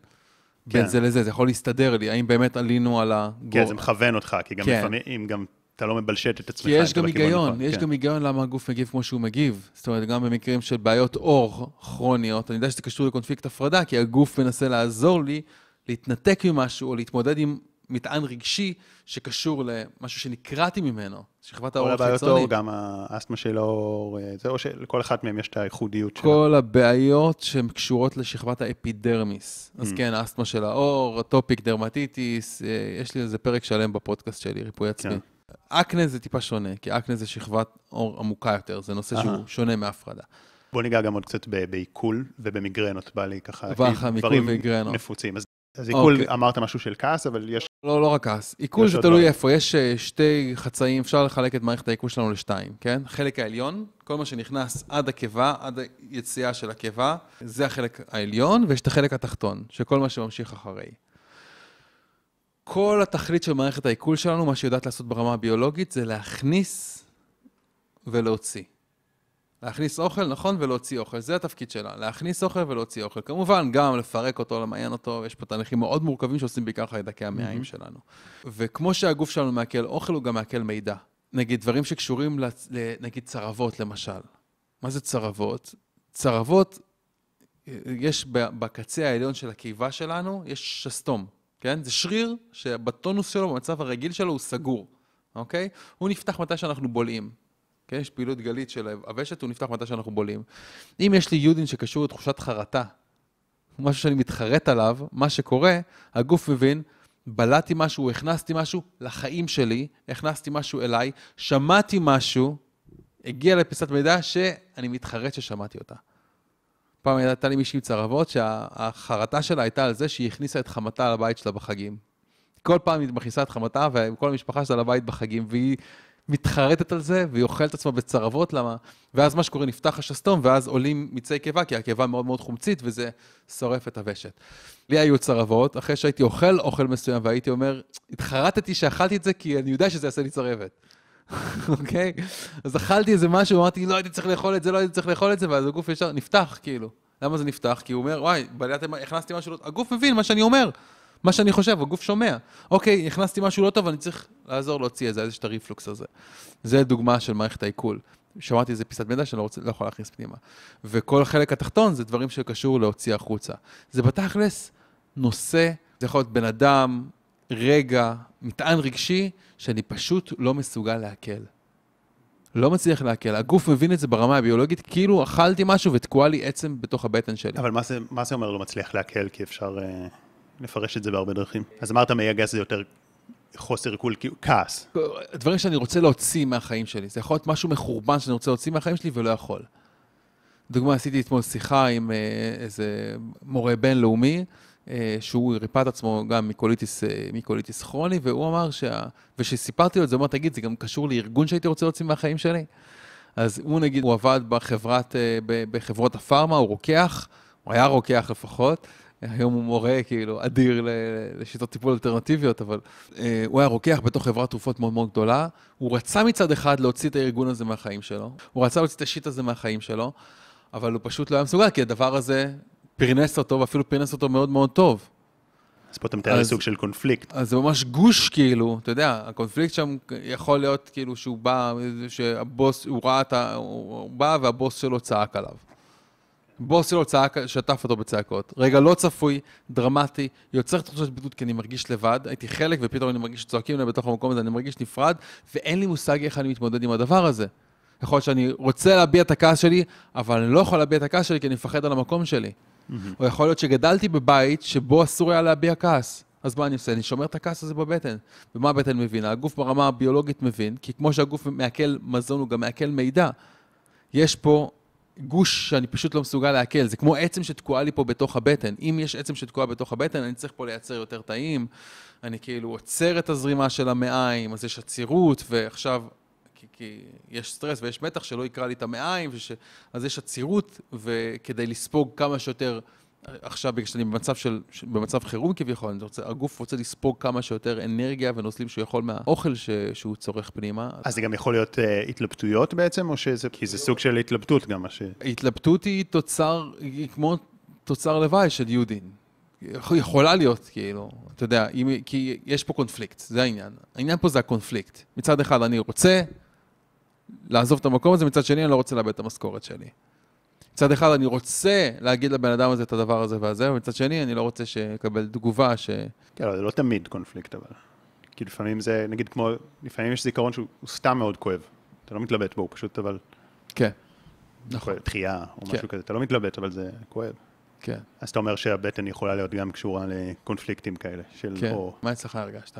כן. בין זה לזה, זה יכול להסתדר לי, האם באמת עלינו על הגור... כן, זה מכוון אותך, כי גם כן. לפעמים, אם גם אתה לא מבלשט את עצמך, כי יש גם היגיון, נכון. יש כן. גם היגיון למה הגוף מגיב כמו שהוא מגיב. זאת אומרת, גם במקרים של בעיות אור כרוניות, אני יודע שזה קשור לקונפליקט הפרדה, כי הגוף מנסה לעזור לי להתנתק ממשהו, או להתמודד עם מטען רגשי שקשור למשהו שנקרעתי ממנו, שכבת העור החיצונית. כל הבעיות עור, גם האסתמה של העור, אה, זה או שלכל אחת מהן יש את הייחודיות שלה. כל הבעיות שהן קשורות לשכבת האפידרמיס. אז mm. כן, האסתמה של העור, atopic dermatitis, אה, יש לי איזה פרק שלם בפודקאסט שלי, ריפוי עצמי. כן. אקנה זה טיפה שונה, כי אקנה זה שכבת עור עמוקה יותר, זה נושא שהוא שונה מהפרדה. בוא ניגע גם עוד קצת בעיכול ובמיגרנות, בא לי ככה, דברים נפוצים. אז עיכול, אוקיי. אמרת משהו של כעס, אבל יש... לא, לא רק כעס. עיכול זה תלוי. איפה. יש אה, שתי חצאים, אפשר לחלק את מערכת העיכול שלנו לשתיים, כן? החלק העליון, כל מה שנכנס עד הקיבה, עד היציאה של הקיבה, זה החלק העליון, ויש את החלק התחתון, שכל מה שממשיך אחרי. כל התכלית של מערכת העיכול שלנו, מה שהיא יודעת לעשות ברמה הביולוגית, זה להכניס ולהוציא. להכניס אוכל, נכון, ולהוציא אוכל. זה התפקיד שלה, להכניס אוכל ולהוציא אוכל. כמובן, גם לפרק אותו, למיין אותו, יש פה תהליכים מאוד מורכבים שעושים בעיקר חיידקי המעיים שלנו. וכמו שהגוף שלנו מעכל אוכל, הוא גם מעכל מידע. נגיד, דברים שקשורים, לצ- נגיד, צרבות, למשל. מה זה צרבות? צרבות, יש ב- בקצה העליון של הקיבה שלנו, יש שסתום, כן? זה שריר שבטונוס שלו, במצב הרגיל שלו, הוא סגור, אוקיי? הוא נפתח מתי שאנחנו בולעים. כן, יש פעילות גלית של הוושט, הוא נפתח מתי שאנחנו בולעים. אם יש לי יודין שקשור לתחושת חרטה, משהו שאני מתחרט עליו, מה שקורה, הגוף מבין, בלעתי משהו, הכנסתי משהו לחיים שלי, הכנסתי משהו אליי, שמעתי משהו, הגיע לפיסת מידע שאני מתחרט ששמעתי אותה. פעם הייתה לי מישהי עם צרבות שהחרטה שלה הייתה על זה שהיא הכניסה את חמתה לבית שלה בחגים. כל פעם היא מכניסה את חמתה וכל המשפחה שלה לבית בחגים, והיא מתחרטת על זה, והיא אוכלת עצמה בצרבות, למה? ואז מה שקורה, נפתח השסתום, ואז עולים מיצי קיבה, כי הקיבה מאוד מאוד חומצית, וזה שורף את הוושט. לי היו צרבות, אחרי שהייתי אוכל אוכל מסוים, והייתי אומר, התחרטתי שאכלתי את זה, כי אני יודע שזה יעשה לי צרבת. [LAUGHS] אוקיי? אז אכלתי איזה משהו, אמרתי, לא הייתי צריך לאכול את זה, לא הייתי צריך לאכול את זה, ואז הגוף ישר נפתח, כאילו. למה זה נפתח? כי הוא אומר, וואי, בלעתם, הכנסתי משהו לא... הגוף מבין מה שאני אומר, מה שאני חושב, הגוף שומע. אוקיי, הכנסתי משהו לא טוב, אני צריך לעזור להוציא את זה, אז יש את הריפלוקס הזה. זה דוגמה של מערכת העיכול. שמעתי איזה פיסת מידע שאני לא, רוצה, לא יכול להכניס פנימה. וכל החלק התחתון זה דברים שקשור להוציא החוצה. זה בתכלס נושא, זה יכול להיות בן אדם, רגע, מטען רגשי, שאני פשוט לא מסוגל לעכל. לא מצליח לעכל. הגוף מבין את זה ברמה הביולוגית, כאילו אכלתי משהו ותקועה לי עצם בתוך הבטן שלי. אבל מה זה, מה זה אומר לא מצליח לעכל? כי אפשר אה, לפרש את זה בהרבה דרכים. אז אמרת מעי זה יותר חוסר עיכול, כעס. דברים שאני רוצה להוציא מהחיים שלי. זה יכול להיות משהו מחורבן שאני רוצה להוציא מהחיים שלי ולא יכול. דוגמה, עשיתי אתמול שיחה עם אה, איזה מורה בינלאומי, אה, שהוא ריפא את עצמו גם מקוליטיס, אה, מקוליטיס כרוני, והוא אמר, שה... וכשסיפרתי לו את זה, הוא אמר, תגיד, זה גם קשור לארגון שהייתי רוצה להוציא מהחיים שלי? אז הוא נגיד, הוא עבד בחברת, בחברות הפארמה, הוא רוקח, הוא היה רוקח לפחות, היום הוא מורה כאילו אדיר לשיטות טיפול אלטרנטיביות, אבל אה, הוא היה רוקח בתוך חברת תרופות מאוד מאוד גדולה. הוא רצה מצד אחד להוציא את הארגון הזה מהחיים שלו, הוא רצה להוציא את השיט הזה מהחיים שלו, אבל הוא פשוט לא היה מסוגל, כי הדבר הזה פרנס אותו, ואפילו פרנס אותו מאוד מאוד טוב. אז פה אתה מתאר לי אז- סוג של קונפליקט. אז זה ממש גוש, כאילו, אתה יודע, הקונפליקט שם יכול להיות כאילו שהוא בא, שהבוס, הוא ראה את ה... הוא בא והבוס שלו צעק עליו. בוס שלו צעק, שטף אותו בצעקות. רגע לא צפוי, דרמטי, יוצר תחושת בידוד כי אני מרגיש לבד, הייתי חלק ופתאום אני מרגיש שצועקים עליי בתוך המקום הזה, אני מרגיש נפרד, ואין לי מושג איך אני מתמודד עם הדבר הזה. יכול להיות שאני רוצה להביע את הכעס שלי, אבל אני לא יכול להביע את הכעס שלי כי אני מפחד על המקום שלי. או יכול להיות שגדלתי בבית שבו אסור היה להביע כעס. אז מה אני עושה? אני שומר את הכעס הזה בבטן. ומה הבטן מבינה? הגוף ברמה הביולוגית מבין, כי כמו שהגוף מעכל מזון, הוא גם מעכל מידע. יש פה גוש שאני פשוט לא מסוגל לעכל. זה כמו עצם שתקועה לי פה בתוך הבטן. אם יש עצם שתקועה בתוך הבטן, אני צריך פה לייצר יותר תאים. אני כאילו עוצר את הזרימה של המעיים, אז יש עצירות, ועכשיו, כי, כי יש סטרס ויש מתח שלא יקרע לי את המעיים, וש, אז יש עצירות, וכדי לספוג כמה שיותר, עכשיו בגלל שאני במצב, של, במצב חירום כביכול, רוצה, הגוף רוצה לספוג כמה שיותר אנרגיה ונוזלים שהוא יכול מהאוכל ש, שהוא צורך פנימה. אז זה גם יכול להיות אה, התלבטויות בעצם, או שזה... כי זה סוג של התלבטות גם, מה ש... ההתלבטות היא תוצר, היא כמו תוצר לוואי של יהודין. יכול- יכולה להיות, כאילו, אתה יודע, אם, כי יש פה קונפליקט, זה העניין. העניין פה זה הקונפליקט. מצד אחד אני רוצה לעזוב את המקום הזה, מצד שני אני לא רוצה לאבד את המשכורת שלי. מצד אחד אני רוצה להגיד לבן אדם הזה את הדבר הזה והזה, ומצד שני אני לא רוצה שיקבל תגובה ש... כן, לא, זה לא תמיד קונפליקט, אבל... כי לפעמים זה, נגיד כמו, לפעמים יש זיכרון שהוא הוא סתם מאוד כואב. אתה לא מתלבט בו, הוא פשוט אבל... כן, נכון, דחייה או כן. משהו כזה. אתה לא מתלבט, אבל זה כואב. כן, אז אתה אומר שהבטן יכולה להיות גם קשורה לקונפליקטים כאלה, של כן. או... מה אצלך הרגשת?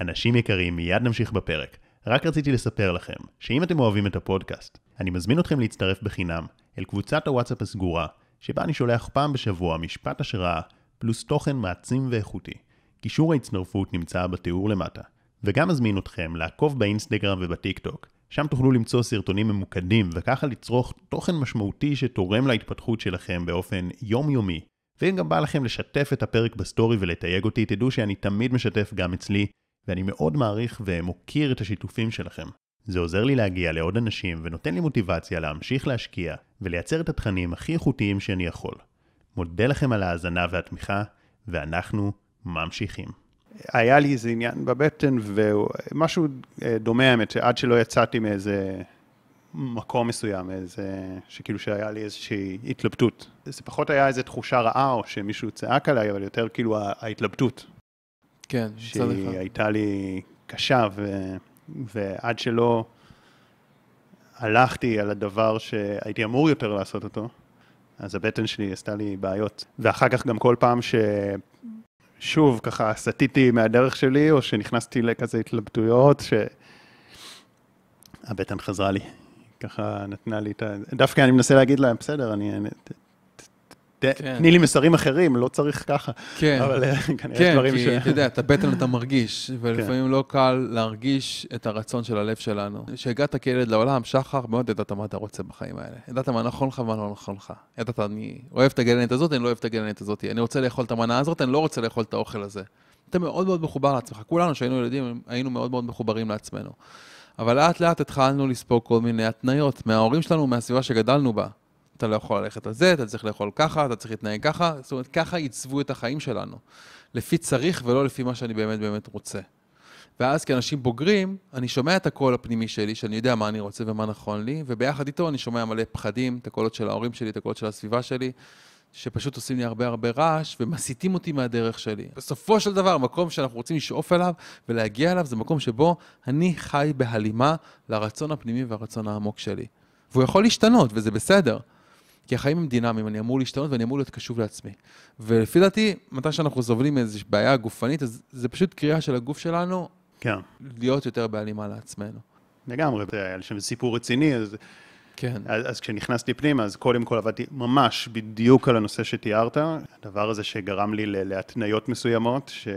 אנשים יקרים, מיד נמשיך בפרק. רק רציתי לספר לכם, שאם אתם אוהבים את הפודקאסט, אני מזמין אתכם להצטרף בחינם אל קבוצת הוואטסאפ הסגורה, שבה אני שולח פעם בשבוע משפט השראה, פלוס תוכן מעצים ואיכותי. קישור ההצטרפות נמצא בתיאור למטה. וגם מזמין אתכם לעקוב באינסטגרם ובטיק טוק. שם תוכלו למצוא סרטונים ממוקדים וככה לצרוך תוכן משמעותי שתורם להתפתחות שלכם באופן יומיומי. ואם גם בא לכם לשתף את הפרק בסטורי ולתייג אותי, תדעו שאני תמיד משתף גם אצלי, ואני מאוד מעריך ומוקיר את השיתופים שלכם. זה עוזר לי להגיע לעוד אנשים ונותן לי מוטיבציה להמשיך להשקיע ולייצר את התכנים הכי איכותיים שאני יכול. מודה לכם על ההאזנה והתמיכה, ואנחנו ממשיכים. היה לי איזה עניין בבטן, ומשהו אה, דומה האמת, שעד שלא יצאתי מאיזה מקום מסוים, איזה, שכאילו שהיה לי איזושהי התלבטות. זה פחות היה איזו תחושה רעה, או שמישהו צעק עליי, אבל יותר כאילו ההתלבטות. כן, מצד אחד. שהיא הייתה לי קשה, ו... ועד שלא הלכתי על הדבר שהייתי אמור יותר לעשות אותו, אז הבטן שלי עשתה לי בעיות. ואחר כך גם כל פעם ש... שוב, ככה סטיתי מהדרך שלי, או שנכנסתי לכזה התלבטויות, שהבטן חזרה לי. ככה נתנה לי את ה... דווקא אני מנסה להגיד להם, בסדר, אני... כן. תני לי מסרים אחרים, לא צריך ככה. כן, אבל אה, כנראה יש כן, דברים כי ש... כן. אתה יודע, את הבטן אתה מרגיש, ולפעמים לא קל להרגיש את הרצון של הלב שלנו. כשהגעת כילד לעולם, שחר, מאוד ידעת מה אתה רוצה בחיים האלה. ידעת מה נכון לך ומה לא נכון לך. ידעת, אני אוהב את הגלנט הזאת, אני לא אוהב את הגלנט הזאת. אני רוצה לאכול את המנה הזאת, אני לא רוצה לאכול את האוכל הזה. אתה מאוד מאוד מחובר לעצמך. כולנו, כשהיינו ילדים, היינו מאוד מאוד מחוברים לעצמנו. אבל לאט לאט התחלנו לספוג כל מיני התניות מההורים שלנו, מהסביבה שגדלנו בה. אתה לא יכול ללכת על זה, אתה צריך לאכול ככה, אתה צריך להתנהג ככה, זאת אומרת, ככה עיצבו את החיים שלנו. לפי צריך ולא לפי מה שאני באמת באמת רוצה. ואז כאנשים בוגרים, אני שומע את הקול הפנימי שלי, שאני יודע מה אני רוצה ומה נכון לי, וביחד איתו אני שומע מלא פחדים, את הקולות של ההורים שלי, את הקולות של הסביבה שלי, שפשוט עושים לי הרבה הרבה רעש ומסיטים אותי מהדרך שלי. בסופו של דבר, המקום שאנחנו רוצים לשאוף אליו ולהגיע אליו, זה מקום שבו אני חי בהלימה לרצון הפנימי והרצון העמוק שלי. והוא יכול להשתנות, וזה בסדר. כי החיים הם דינמיים, אני אמור להשתנות ואני אמור להיות קשוב לעצמי. ולפי דעתי, מתי שאנחנו סובלים מאיזושהי בעיה גופנית, אז זה פשוט קריאה של הגוף שלנו כן, להיות יותר בהלימה לעצמנו. לגמרי. זה היה שם סיפור רציני, אז כן. אז, אז כשנכנסתי פנימה, אז קודם כל עבדתי ממש בדיוק על הנושא שתיארת, הדבר הזה שגרם לי להתניות מסוימות, ש...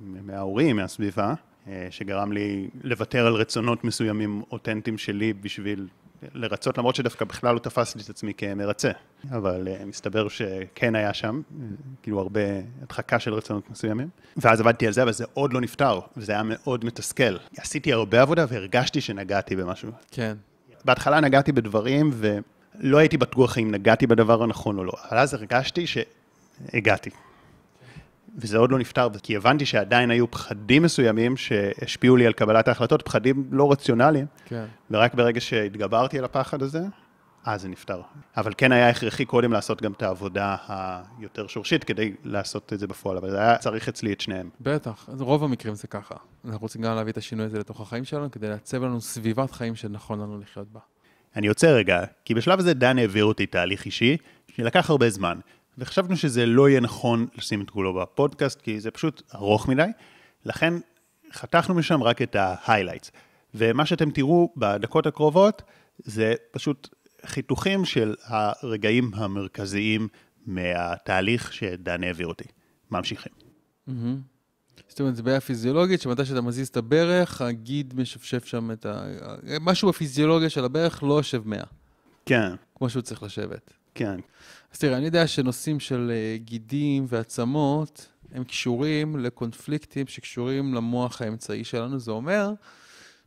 מההורים, מהסביבה, אה, שגרם לי לוותר על רצונות מסוימים אותנטיים שלי בשביל לרצות, למרות שדווקא בכלל לא תפסתי את עצמי כמרצה, אבל uh, מסתבר שכן היה שם, כאילו הרבה הדחקה של רצונות מסוימים. ואז עבדתי על זה, אבל זה עוד לא נפתר, וזה היה מאוד מתסכל. עשיתי הרבה עבודה והרגשתי שנגעתי במשהו. כן. בהתחלה נגעתי בדברים, ולא הייתי בטוח אם נגעתי בדבר הנכון או לא, אבל אז הרגשתי שהגעתי. וזה עוד לא נפתר, כי הבנתי שעדיין היו פחדים מסוימים שהשפיעו לי על קבלת ההחלטות, פחדים לא רציונליים, כן. ורק ברגע שהתגברתי על הפחד הזה, אז זה נפתר. אבל כן היה הכרחי קודם לעשות גם את העבודה היותר שורשית כדי לעשות את זה בפועל, אבל זה היה צריך אצלי את שניהם. בטח, רוב המקרים זה ככה. אנחנו רוצים גם להביא את השינוי הזה לתוך החיים שלנו, כדי לעצב לנו סביבת חיים שנכון לנו לחיות בה. אני עוצר רגע, כי בשלב הזה דן העביר אותי תהליך אישי, שלקח הרבה זמן, וחשבנו שזה לא יהיה נכון לשים את כולו בפודקאסט, כי זה פשוט ארוך מדי, לכן חתכנו משם רק את ה-highlights. ומה שאתם תראו בדקות הקרובות, זה פשוט חיתוכים של הרגעים המרכזיים מהתהליך שדן העביר אותי. ממשיכים. זאת אומרת, זו בעיה פיזיולוגית, שמתי שאתה מזיז את הברך, הגיד משפשף שם את ה... משהו בפיזיולוגיה של הברך לא יושב 100, כן, כמו שהוא צריך לשבת. כן. אז תראה, אני יודע שנושאים של אה, גידים ועצמות, הם קשורים לקונפליקטים שקשורים למוח האמצעי שלנו. זה אומר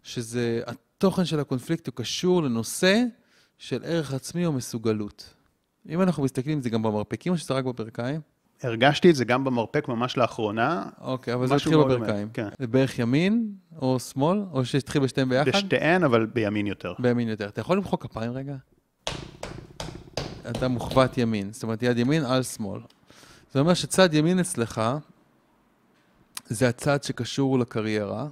שזה, התוכן של הקונפליקט הוא קשור לנושא של ערך עצמי או מסוגלות. אם אנחנו מסתכלים זה גם במרפקים או שזה רק בברכיים? הרגשתי את זה גם במרפק ממש לאחרונה, אוקיי, אבל זה התחיל בברכיים. כן. זה בערך ימין או שמאל, או שהתחיל בשתיהם ביחד? בשתיהן, אבל בימין יותר. בימין יותר. אתה יכול למחוא כפיים רגע? אתה מוחבט ימין, זאת אומרת יד ימין על שמאל. זה אומר שצד ימין אצלך זה הצד שקשור לקריירה,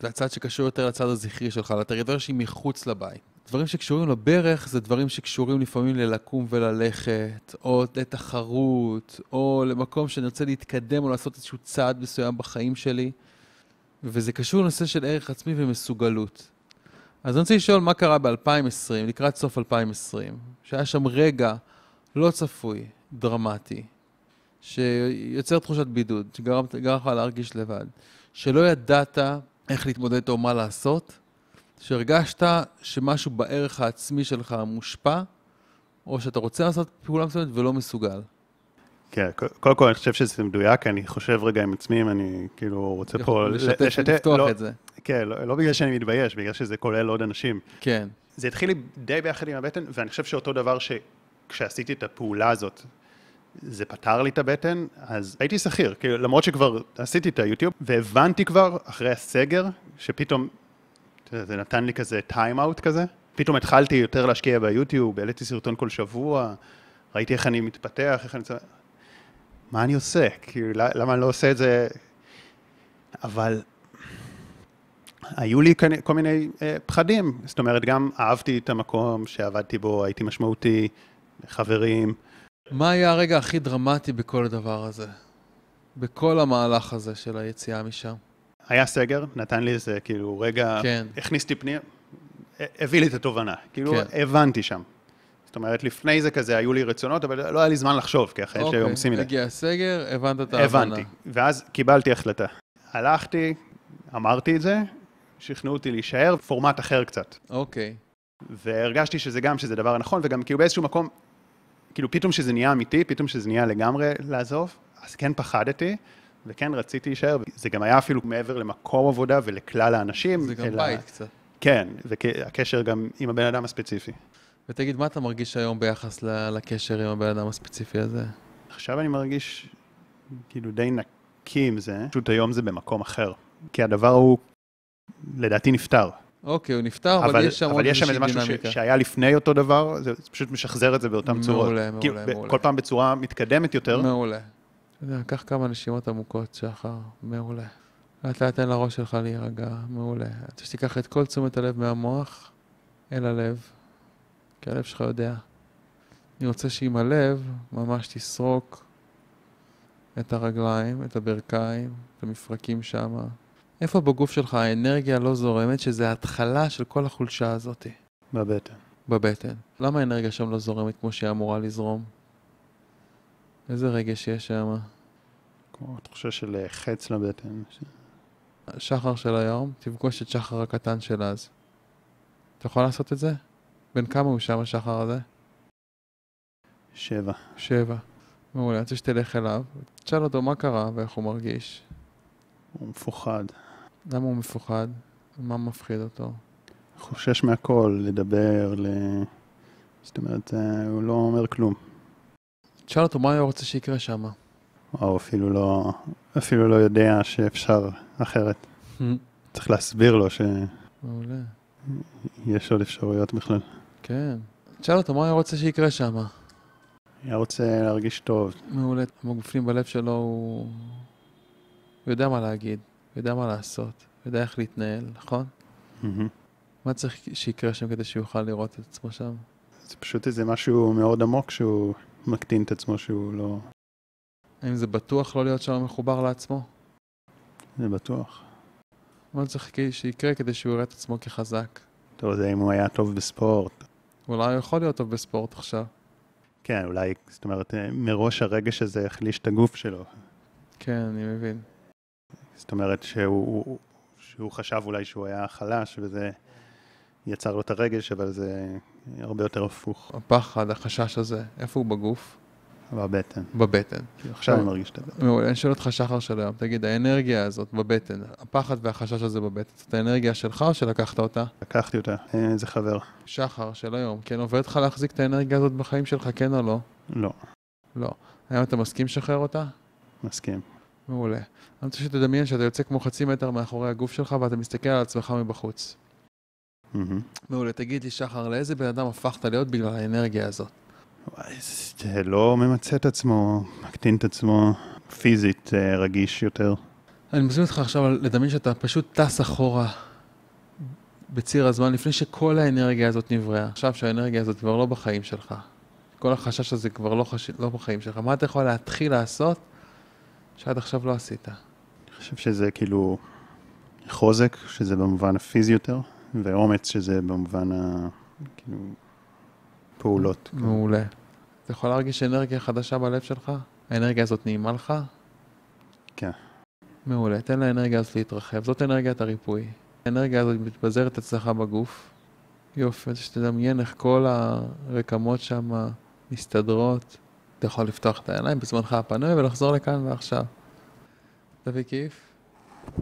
זה הצד שקשור יותר לצד הזכרי שלך, לטריטוריה שהיא מחוץ לבית. דברים שקשורים לברך זה דברים שקשורים לפעמים ללקום וללכת, או לתחרות, או למקום שאני רוצה להתקדם או לעשות איזשהו צעד מסוים בחיים שלי, וזה קשור לנושא של ערך עצמי ומסוגלות. אז אני רוצה לשאול מה קרה ב-2020, לקראת סוף 2020, שהיה שם רגע לא צפוי, דרמטי, שיוצר תחושת בידוד, שגרם גרם לך להרגיש לבד, שלא ידעת איך להתמודד איתו, מה לעשות, שהרגשת שמשהו בערך העצמי שלך מושפע, או שאתה רוצה לעשות פעולה מסוימת ולא מסוגל. כן, קודם כל אני חושב שזה מדויק, אני חושב רגע עם עצמי, אם אני כאילו רוצה פה... לשתף- לפתוח לא, את זה. כן, לא, לא בגלל שאני מתבייש, בגלל שזה כולל עוד אנשים. כן. זה התחיל לי די ביחד עם הבטן, ואני חושב שאותו דבר שכשעשיתי את הפעולה הזאת, זה פתר לי את הבטן, אז הייתי שכיר, כאילו, למרות שכבר עשיתי את היוטיוב, והבנתי כבר, אחרי הסגר, שפתאום, זה נתן לי כזה טיים-אאוט כזה, פתאום התחלתי יותר להשקיע ביוטיוב, העליתי סרטון כל שבוע, ראיתי איך אני מתפתח, איך אני... מה אני עושה? כאילו, למה אני לא עושה את זה? אבל היו לי כל מיני אה, פחדים, זאת אומרת, גם אהבתי את המקום שעבדתי בו, הייתי משמעותי, חברים. מה היה הרגע הכי דרמטי בכל הדבר הזה? בכל המהלך הזה של היציאה משם? היה סגר, נתן לי איזה, כאילו, רגע, כן. הכניס אותי פנימה, הביא לי את התובנה, כאילו, כן. הבנתי שם. זאת אומרת, לפני זה כזה, היו לי רצונות, אבל לא היה לי זמן לחשוב, כי אחרי אוקיי, שעומסים מדי. הגיע הסגר, הבנת את ההבנה. הבנתי, ואז קיבלתי החלטה. הלכתי, אמרתי את זה, שכנעו אותי להישאר, פורמט אחר קצת. אוקיי. והרגשתי שזה גם, שזה דבר נכון, וגם כאילו באיזשהו מקום, כאילו פתאום שזה נהיה אמיתי, פתאום שזה נהיה לגמרי לעזוב, אז כן פחדתי, וכן רציתי להישאר, זה גם היה אפילו מעבר למקום עבודה ולכלל האנשים. זה גם אלא- בית קצת. כן, והקשר גם עם הבן אדם הספציפי. ותגיד, מה אתה מרגיש היום ביחס לקשר עם הבן אדם הספציפי הזה? עכשיו אני מרגיש כאילו די נקי עם זה, פשוט היום זה במקום אחר, כי הדבר הוא, לדעתי נפתר. אוקיי, הוא נפטר, אבל, יש שם עוד אבל יש שם איזושהי איזה משהו ש, דינמיקה. שהיה לפני אותו דבר, זה פשוט משחזר את זה באותן צורות. מעולה, מעולה, כאילו, מעולה. כל פעם בצורה מתקדמת יותר. מעולה. אתה יודע, קח כמה נשימות עמוקות, שחר, מעולה. לאט לאט תן לראש שלך להירגע, מעולה. אתה רוצה שתיקח את כל תשומת הלב מהמוח אל הלב, כי הלב שלך יודע. אני רוצה שעם הלב ממש תסרוק את הרגליים, את הברכיים, את המפרקים שם. איפה בגוף שלך האנרגיה לא זורמת, שזה ההתחלה של כל החולשה הזאת בבטן. בבטן? למה האנרגיה שם לא זורמת כמו שהיא אמורה לזרום? איזה רגש יש שם? כמו תחושה של חץ לבטן. שחר של היום, תפגוש את שחר הקטן של אז. אתה יכול לעשות את זה? בן כמה הוא שם, השחר הזה? שבע. שבע. מעולה, אני רוצה שתלך אליו, תשאל אותו מה קרה ואיך הוא מרגיש. הוא מפוחד. למה הוא מפוחד? מה מפחיד אותו? חושש מהכל, לדבר, ל... זאת אומרת, אה, הוא לא אומר כלום. תשאל אותו מה הוא רוצה שיקרה שם. או אפילו לא, אפילו לא יודע שאפשר אחרת. צריך להסביר לו מעולה. שיש עוד אפשרויות בכלל. כן. תשאל אותו מה הוא רוצה שיקרה שם. היה רוצה להרגיש טוב. מעולה. עמוק בפנים בלב שלו הוא... הוא יודע מה להגיד, יודע מה לעשות, יודע איך להתנהל, נכון? מהמם. מה צריך שיקרה שם כדי שהוא יוכל לראות את עצמו שם? זה פשוט איזה משהו מאוד עמוק שהוא מקטין את עצמו שהוא לא... האם זה בטוח לא להיות שם מחובר לעצמו? זה בטוח. מה צריך שיקרה כדי שהוא יראה את עצמו כחזק? אתה לא יודע אם הוא היה טוב בספורט. אולי הוא יכול להיות טוב בספורט עכשיו. כן, אולי, זאת אומרת, אה, מראש הרגש הזה החליש את הגוף שלו. כן, אני מבין. זאת אומרת שהוא, שהוא חשב אולי שהוא היה חלש וזה יצר לו את הרגש, אבל זה הרבה יותר הפוך הפחד, החשש הזה, איפה הוא בגוף? בבטן. בבטן. עכשיו. אני מרגיש את זה. מעולה, אני שואל אותך שחר של היום, תגיד, האנרגיה הזאת בבטן, הפחד והחשש הזה בבטן, זאת האנרגיה שלך או שלקחת אותה? לקחתי אותה, אה, איזה חבר. שחר של היום, כן עובד לך להחזיק את האנרגיה הזאת בחיים שלך, כן או לא? לא, לא. היום אתה מסכים לשחרר אותה? מסכים. מעולה. אני רוצה שתדמיין שאתה יוצא כמו חצי מטר מאחורי הגוף שלך ואתה מסתכל על עצמך מבחוץ. מהמם. מעולה, תגיד לי, שחר, לאיזה בן אדם הפכת להיות בגלל האנרגיה הזאת? וואי, זה לא ממצה את עצמו, מקטין את עצמו, פיזית אה, רגיש יותר. אני מזמין אותך עכשיו לדמיין שאתה פשוט טס אחורה בציר הזמן לפני שכל האנרגיה הזאת נבראה. עכשיו שהאנרגיה הזאת כבר לא בחיים שלך. כל החשש הזה כבר לא, חש... לא בחיים שלך. מה אתה יכול להתחיל לעשות שעד עכשיו לא עשית? אני חושב שזה כאילו חוזק, שזה במובן הפיזי יותר, ואומץ, שזה במובן ה... כאילו... פעולות. מעולה. אתה יכול להרגיש אנרגיה חדשה בלב שלך? האנרגיה הזאת נעימה לך? כן. מעולה, תן לאנרגיה הזאת להתרחב, זאת אנרגיית הריפוי. האנרגיה הזאת מתפזרת אצלך בגוף. יופי, אז שתדמיין איך כל הרקמות שם מסתדרות. אתה יכול לפתוח את העיניים בזמנך הפנוי ולחזור לכאן ועכשיו. תביא כיף. [LAUGHS]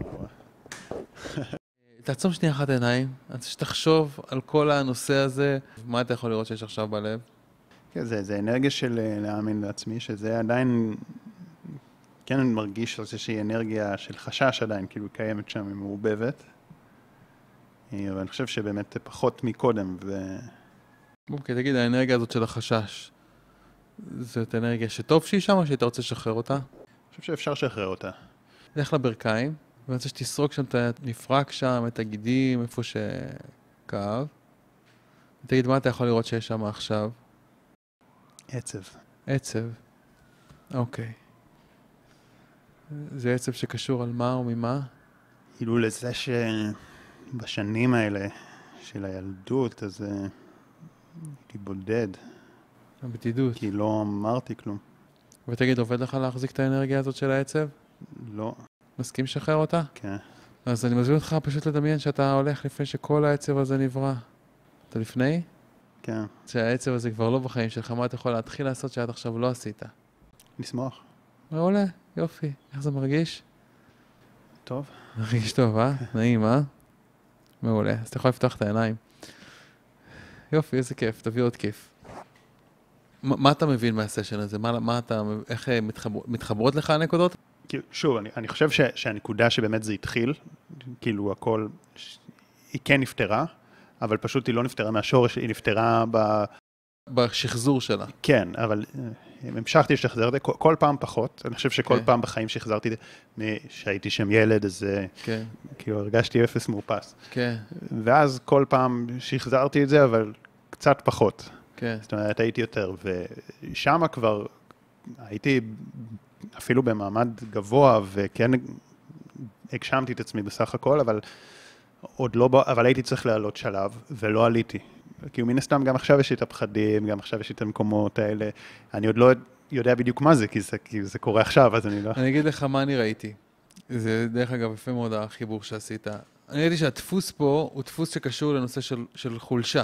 תעצום שנייה אחת עיניים, אני רוצה שתחשוב על כל הנושא הזה, מה אתה יכול לראות שיש עכשיו בלב? כן, זה, זה אנרגיה של אה, להאמין לעצמי, שזה עדיין, כן אני מרגיש איזושהי אנרגיה של חשש עדיין, כאילו קיימת שם, היא מעובבת. אה, אבל אני חושב שבאמת פחות מקודם, ו... אוקיי, תגיד, האנרגיה הזאת של החשש, זאת אנרגיה שטוב שהיא שם או שאתה רוצה לשחרר אותה? אני חושב שאפשר לשחרר אותה. לך לברכיים, ואני רוצה שתסרוק שם את המפרק שם, את הגידים, איפה שכאב. תגיד, מה אתה יכול לראות שיש שם עכשיו? עצב. עצב. אוקיי. זה עצב שקשור על מה או ממה? כאילו לזה שבשנים האלה של הילדות, אז אה, הייתי בודד, הבדידות. כי לא אמרתי כלום. ותגיד, עובד לך להחזיק את האנרגיה הזאת של העצב? לא, מסכים לשחרר אותה? כן. אז אני מזמין אותך פשוט לדמיין שאתה הולך לפני שכל העצב הזה נברא. אתה לפני? כן. שהעצב הזה כבר לא בחיים שלך, מה אתה יכול להתחיל לעשות שעד עכשיו לא עשית? לשמוח. מעולה, יופי. איך זה מרגיש? טוב. מרגיש טוב, אה? [LAUGHS] נעים, אה? מעולה. אז אתה יכול לפתוח את העיניים. יופי, איזה כיף, תביא עוד כיף. מה, אתה מבין מהסשן הזה? מה, מה אתה, איך אה, מתחבר, מתחברות לך הנקודות? שוב, אני, אני חושב ש, שהנקודה שבאמת זה התחיל, כאילו הכל, היא כן נפתרה, אבל פשוט היא לא נפתרה מהשורש, היא נפתרה ב... בשחזור שלה. כן, אבל אה, המשכתי לשחזר את זה, כל, כל פעם פחות. אני חושב שכל כן. פעם בחיים שחזרתי, כשהייתי שם ילד, אז אה, כן, כאילו הרגשתי אפס מאופס. כן, ואז כל פעם שחזרתי את זה, אבל קצת פחות. כן. זאת אומרת, הייתי יותר, ושם כבר הייתי אפילו במעמד גבוה, וכן הגשמתי את עצמי בסך הכל, אבל עוד לא, אבל הייתי צריך לעלות שלב, ולא עליתי. כאילו מן הסתם גם עכשיו יש לי את הפחדים, גם עכשיו יש לי את המקומות האלה, אני עוד לא יודע בדיוק מה זה, כי זה, כי זה קורה עכשיו, אז אני לא... אני אגיד לך מה אני ראיתי. זה דרך אגב יפה מאוד החיבור שעשית. אני ראיתי שהדפוס פה הוא דפוס שקשור לנושא של, של חולשה,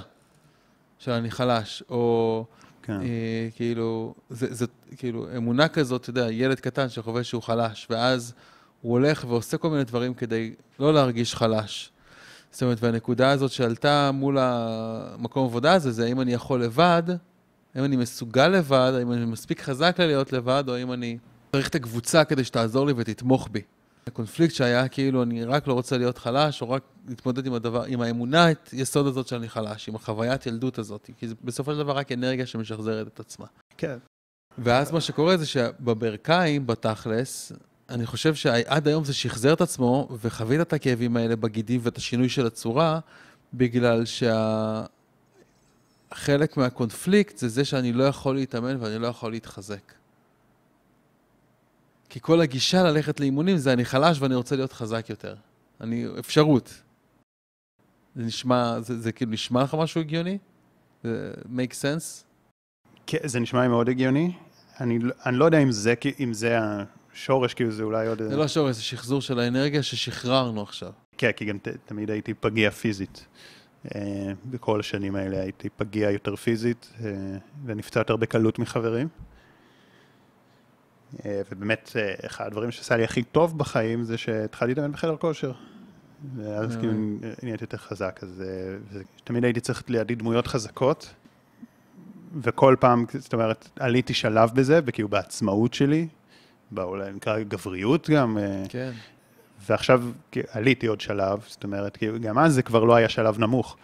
של אני חלש, או כן. אה, כאילו, זה, זה כאילו אמונה כזאת, אתה יודע, ילד קטן שחווה שהוא חלש, ואז הוא הולך ועושה כל מיני דברים כדי לא להרגיש חלש. זאת אומרת, והנקודה הזאת שעלתה מול המקום עבודה הזה, זה האם אני יכול לבד, האם אני מסוגל לבד, האם אני מספיק חזק להיות לבד, או האם אני צריך את הקבוצה כדי שתעזור לי ותתמוך בי. הקונפליקט שהיה כאילו אני רק לא רוצה להיות חלש, או רק להתמודד עם הדבר, עם האמונה את יסוד הזאת שאני חלש, עם החוויית ילדות הזאת, כי זה בסופו של דבר רק אנרגיה שמשחזרת את עצמה. כן. ואז מה שקורה זה שבברכיים, בתכלס, אני חושב שעד היום זה שחזר את עצמו, וחווית את הכאבים האלה בגידים ואת השינוי של הצורה, בגלל שהחלק מהקונפליקט זה זה שאני לא יכול להתאמן ואני לא יכול להתחזק. כי כל הגישה ללכת לאימונים זה אני חלש ואני רוצה להיות חזק יותר. אני, אפשרות. זה נשמע, זה, זה כאילו נשמע לך משהו הגיוני? זה make sense? כן, זה נשמע מאוד הגיוני. אני, לא- אני לא יודע אם זה, אם זה השורש, כאילו זה אולי עוד... זה לא שורש, זה שחזור של האנרגיה ששחררנו עכשיו. כן, כי גם ת, תמיד הייתי פגיע פיזית. אה, בכל השנים האלה הייתי פגיע יותר פיזית, אה, ונפצע יותר בקלות מחברים. אה, ובאמת, אה, אחד הדברים שעשה לי הכי טוב בחיים זה שהתחלתי להתאמן בחדר כושר. ואז מעולה. כאילו נהייתי יותר חזק, אז אה, תמיד הייתי צריך לידי דמויות חזקות, וכל פעם, זאת אומרת, עליתי שלב בזה, וכאילו בעצמאות שלי, באולי נקרא גבריות גם, אה, כן. ועכשיו עליתי עוד שלב, זאת אומרת, כאילו, גם אז זה כבר לא היה שלב נמוך.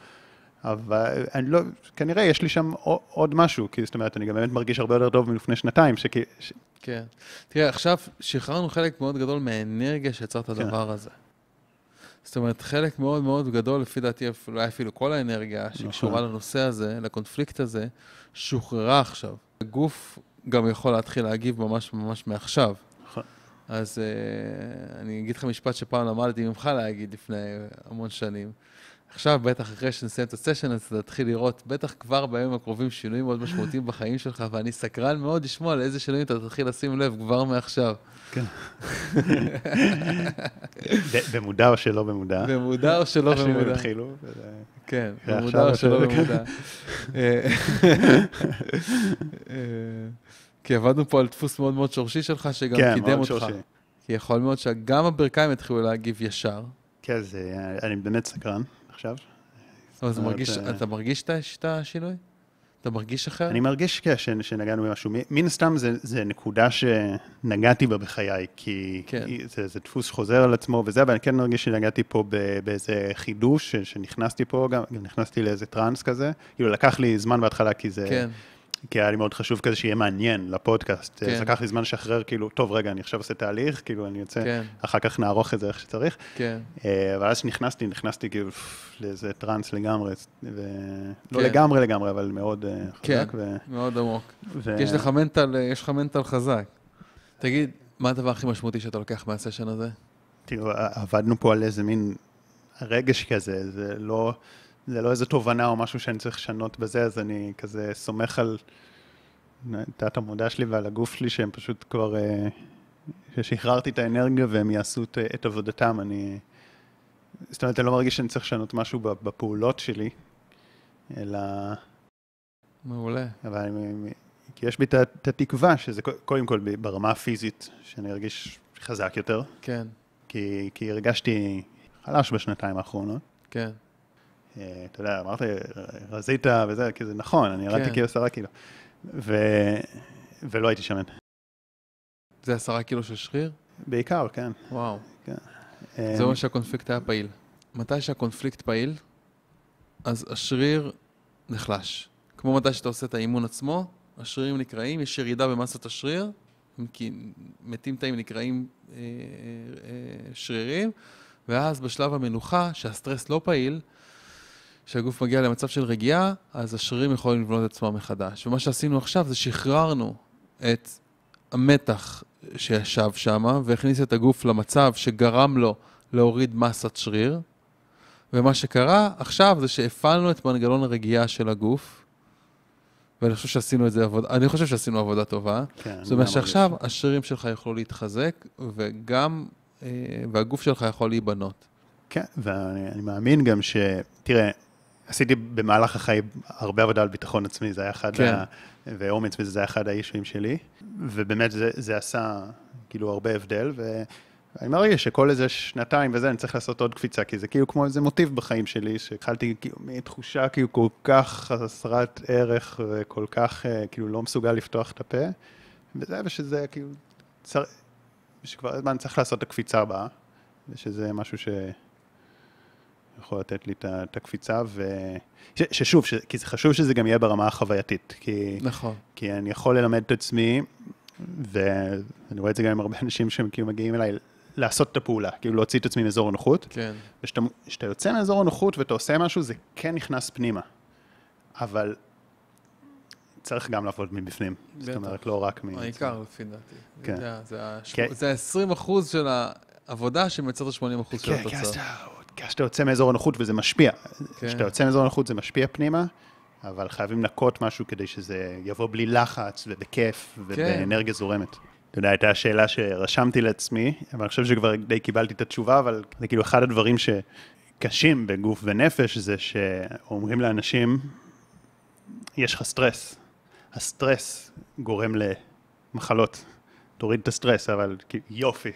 אבל אני לא, כנראה יש לי שם עוד משהו, כי זאת אומרת, אני גם באמת מרגיש הרבה יותר טוב מלפני שנתיים, שכי... ש... כן. תראה, עכשיו שחררנו חלק מאוד גדול מהאנרגיה שיצר את כן. הדבר הזה. זאת אומרת, חלק מאוד מאוד גדול, לפי דעתי, אולי אפילו כל האנרגיה שקשורה נכון. לנושא הזה, לקונפליקט הזה, שוחררה עכשיו. הגוף גם יכול להתחיל להגיב ממש ממש מעכשיו. נכון. אז uh, אני אגיד לך משפט שפעם למדתי ממך להגיד לפני המון שנים. עכשיו, בטח אחרי שנסיים את הסשן, אז תתחיל לראות, בטח כבר בימים הקרובים, שינויים מאוד משמעותיים בחיים שלך, ואני סקרן מאוד לשמוע על איזה שינויים אתה תתחיל לשים לב כבר מעכשיו. כן. במודע או שלא במודע. במודע או שלא השינויים במודע. התחילו, כן, במודע או שלא במודע. אה, אה, כי עבדנו פה על דפוס מאוד מאוד שורשי שלך, שגם כן, קידם מאוד אותך. שורשי. כי יכול מאוד שגם הברכיים יתחילו להגיב ישר. כן, זה, אני באמת סקרן עכשיו. אבל זה אומרת, מרגיש, אה, אתה מרגיש את השינוי? אתה מרגיש אחר? אני מרגיש כן, ש- שנגענו במשהו. מן הסתם זה, זה נקודה שנגעתי בה בחיי, כי כן. זה, זה דפוס שחוזר על עצמו וזה, אבל אני כן מרגיש שנגעתי פה באיזה חידוש, ש- שנכנסתי פה, גם, גם נכנסתי לאיזה טראנס כזה. כאילו לקח לי זמן בהתחלה, כי זה... כן, כי היה לי מאוד חשוב כזה שיהיה מעניין לפודקאסט. כן. אז לקח לי זמן לשחרר, כאילו, טוב, רגע, אני עכשיו עושה תהליך, כאילו, אני יוצא, כן, אחר כך נערוך את זה איך שצריך. כן. אה, אבל אז שנכנסתי, נכנסתי כאילו לאיזה טראנס לגמרי, ו... לא כן. לגמרי לגמרי, אבל מאוד אה, כן. חזק. ו... מאוד עמוק. ו... כי יש לך מנטל, יש לך מנטל חזק. תגיד, מה הדבר הכי משמעותי שאתה לוקח מהסשן הזה? כאילו, עבדנו פה על איזה מין רגש כזה, זה לא, זה לא איזה תובנה או משהו שאני צריך לשנות בזה, אז אני כזה סומך על תת המודע שלי ועל הגוף שלי, שהם פשוט כבר, אה, ששחררתי את האנרגיה והם יעשו את, את עבודתם. אני, זאת אומרת, אני לא מרגיש שאני צריך לשנות משהו בפעולות שלי, אלא... מעולה. אבל אני, כי יש בי את התקווה שזה קודם כל ברמה הפיזית, שאני ארגיש חזק יותר, כן, כי, כי הרגשתי חלש בשנתיים האחרונות. כן. אה, אתה יודע, אמרת, רזית וזה, כי זה נכון, אני ירדתי כן. כאילו עשרה קילו. ולא הייתי שמן. זה עשרה קילו של שריר? בעיקר, כן. וואו. אה, זה אומר שהקונפליקט היה פעיל. מתי שהקונפליקט פעיל, אז השריר נחלש. כמו מתי שאתה עושה את האימון עצמו, השרירים נקרעים, יש ירידה במסת השריר, כי מתים תאים נקרעים אה, אה, אה, שרירים, ואז בשלב המנוחה, שהסטרס לא פעיל, כשהגוף מגיע למצב של רגיעה, אז השרירים יכולים לבנות את עצמם מחדש. ומה שעשינו עכשיו זה שחררנו את המתח שישב שם, והכניס את הגוף למצב שגרם לו להוריד מסת שריר. ומה שקרה עכשיו זה שהפעלנו את מנגנון הרגיעה של הגוף, ואני חושב שעשינו את זה עבודה, אני חושב שעשינו עבודה טובה. כן, זאת אומרת שעכשיו השרירים שלך יוכלו להתחזק, וגם, אה, והגוף שלך יכול להיבנות. כן, ואני אני מאמין גם ש... תראה, עשיתי במהלך החיים הרבה עבודה על ביטחון עצמי, זה היה אחד כן. ה... ואומץ וזה היה אחד האישויים שלי, ובאמת זה, זה עשה כאילו הרבה הבדל, ואני מרגיש שכל איזה שנתיים וזה, אני צריך לעשות עוד קפיצה, כי זה כאילו כמו איזה מוטיב בחיים שלי, שהתחלתי כאילו מתחושה כאילו כל כך חסרת ערך וכל כך אה, כאילו לא מסוגל לפתוח את הפה, וזה, ושזה כאילו, צר... שכבר הזמן צריך לעשות את הקפיצה הבאה, ושזה משהו ש... יכול לתת לי את הקפיצה, ו... ש, ששוב, ש, כי זה חשוב שזה גם יהיה ברמה החווייתית, כי, נכון. כי אני יכול ללמד את עצמי, ואני רואה את זה גם עם הרבה אנשים שהם כאילו מגיעים אליי, לעשות את הפעולה, כאילו להוציא את עצמי מאזור הנוחות, כן. וכשאתה יוצא מאזור הנוחות ואתה עושה משהו, זה כן נכנס פנימה, אבל צריך גם לעבוד מבפנים, זאת בטח. אומרת, לא רק מ... העיקר, לפי דעתי. כן. זה כן. זה ה-20 אחוז של העבודה שמייצר את ה-80 אחוז של כן, כי אז התוצאה. אתה- כי אז אתה יוצא מאזור הנוחות וזה משפיע. כן. כשאתה יוצא מאזור הנוחות זה משפיע פנימה, אבל חייבים לנקות משהו כדי שזה יבוא בלי לחץ ובכיף כן. ובאנרגיה זורמת. אתה יודע, הייתה שאלה שרשמתי לעצמי, אבל אני חושב שכבר די קיבלתי את התשובה, אבל זה כאילו אחד הדברים שקשים בגוף ונפש, זה שאומרים לאנשים, יש לך סטרס. הסטרס גורם למחלות. תוריד את הסטרס, אבל יופי.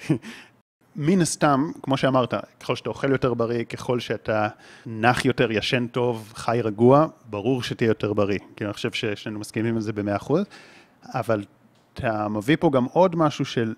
מן הסתם, כמו שאמרת, ככל שאתה אוכל יותר בריא, ככל שאתה נח יותר, ישן טוב, חי רגוע, ברור שתהיה יותר בריא. כי אני חושב ששנינו מסכימים על זה במאה אחוז, אבל אתה מביא פה גם עוד משהו של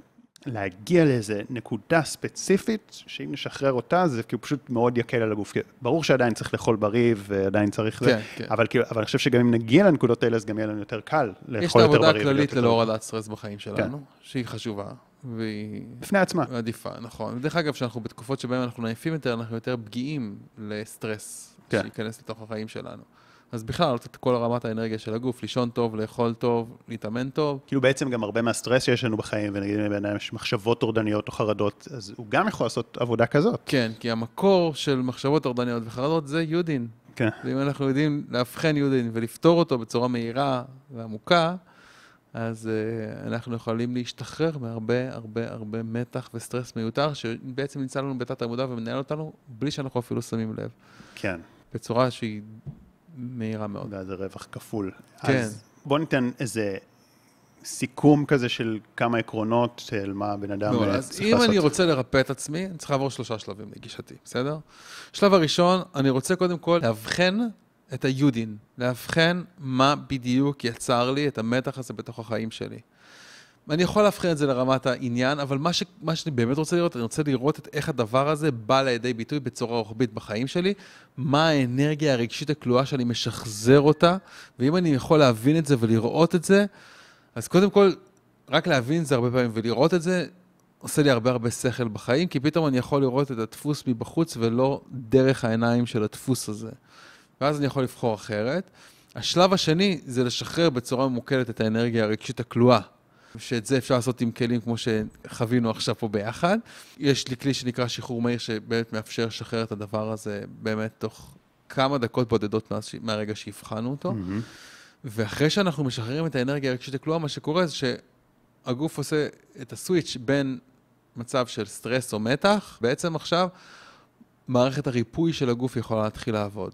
להגיע לאיזה נקודה ספציפית, שאם נשחרר אותה, זה כאילו פשוט מאוד יקל על הגוף. ברור שעדיין צריך לאכול בריא, ועדיין צריך... זה, כן, כן. אבל, כאילו, אבל אני חושב שגם אם נגיע לנקודות האלה, אז גם יהיה לנו יותר קל יש את לאכול יותר בריא. העבודה ולהיות הכללית יותר ללא. הורדת סטרס בחיים שלנו, שהיא חשובה, והיא בפני עצמה. עדיפה, נכון. ודרך אגב, כשאנחנו בתקופות שבהן אנחנו עייפים יותר, אנחנו יותר פגיעים לסטרס כן. שייכנס לתוך החיים שלנו. אז בכלל, את כל רמת האנרגיה של הגוף, לישון טוב, לאכול טוב, להתאמן טוב. כאילו בעצם גם הרבה מהסטרס שיש לנו בחיים, ונגיד אם לבן אדם יש מחשבות טורדניות או חרדות, אז הוא גם יכול לעשות עבודה כזאת. כן, כי המקור של מחשבות טורדניות וחרדות זה יודין. כן. ואם אנחנו יודעים לאבחן יודין ולפתור אותו בצורה מהירה ועמוקה, אז uh, אנחנו יכולים להשתחרר מהרבה הרבה הרבה מתח וסטרס מיותר, שבעצם נמצא לנו בתת עמודה ומנהל אותנו בלי שאנחנו אפילו שמים לב. כן. בצורה שהיא מהירה מאוד. ואז זה רווח כפול. כן. אז בוא ניתן איזה סיכום כזה של כמה עקרונות של מה הבן אדם מעולה. אה, אז צריך אם לעשות. אני רוצה לרפא את עצמי, אני צריך לעבור שלושה שלבים לגישתי, בסדר? שלב הראשון, אני רוצה קודם כל לאבחן את היודין, לאבחן מה בדיוק יצר לי את המתח הזה בתוך החיים שלי. אני יכול לאבחן את זה לרמת העניין, אבל מה, ש, מה שאני באמת רוצה לראות, אני רוצה לראות את איך הדבר הזה בא לידי ביטוי בצורה רוחבית בחיים שלי, מה האנרגיה הרגשית הכלואה שאני משחזר אותה, ואם אני יכול להבין את זה ולראות את זה, אז קודם כל, רק להבין את זה הרבה פעמים ולראות את זה, עושה לי הרבה הרבה שכל בחיים, כי פתאום אני יכול לראות את הדפוס מבחוץ ולא דרך העיניים של הדפוס הזה. ואז אני יכול לבחור אחרת. השלב השני זה לשחרר בצורה ממוקדת את האנרגיה הרגשית הכלואה, שאת זה אפשר לעשות עם כלים כמו שחווינו עכשיו פה ביחד. יש לי כלי שנקרא שחרור מהיר, שבאמת מאפשר לשחרר את הדבר הזה באמת תוך כמה דקות בודדות מהרגע שהבחנו אותו. מהמם. ואחרי שאנחנו משחררים את האנרגיה הרגשית הכלואה, מה שקורה זה שהגוף עושה את הסוויץ' בין מצב של סטרס או מתח, בעצם עכשיו מערכת הריפוי של הגוף יכולה להתחיל לעבוד.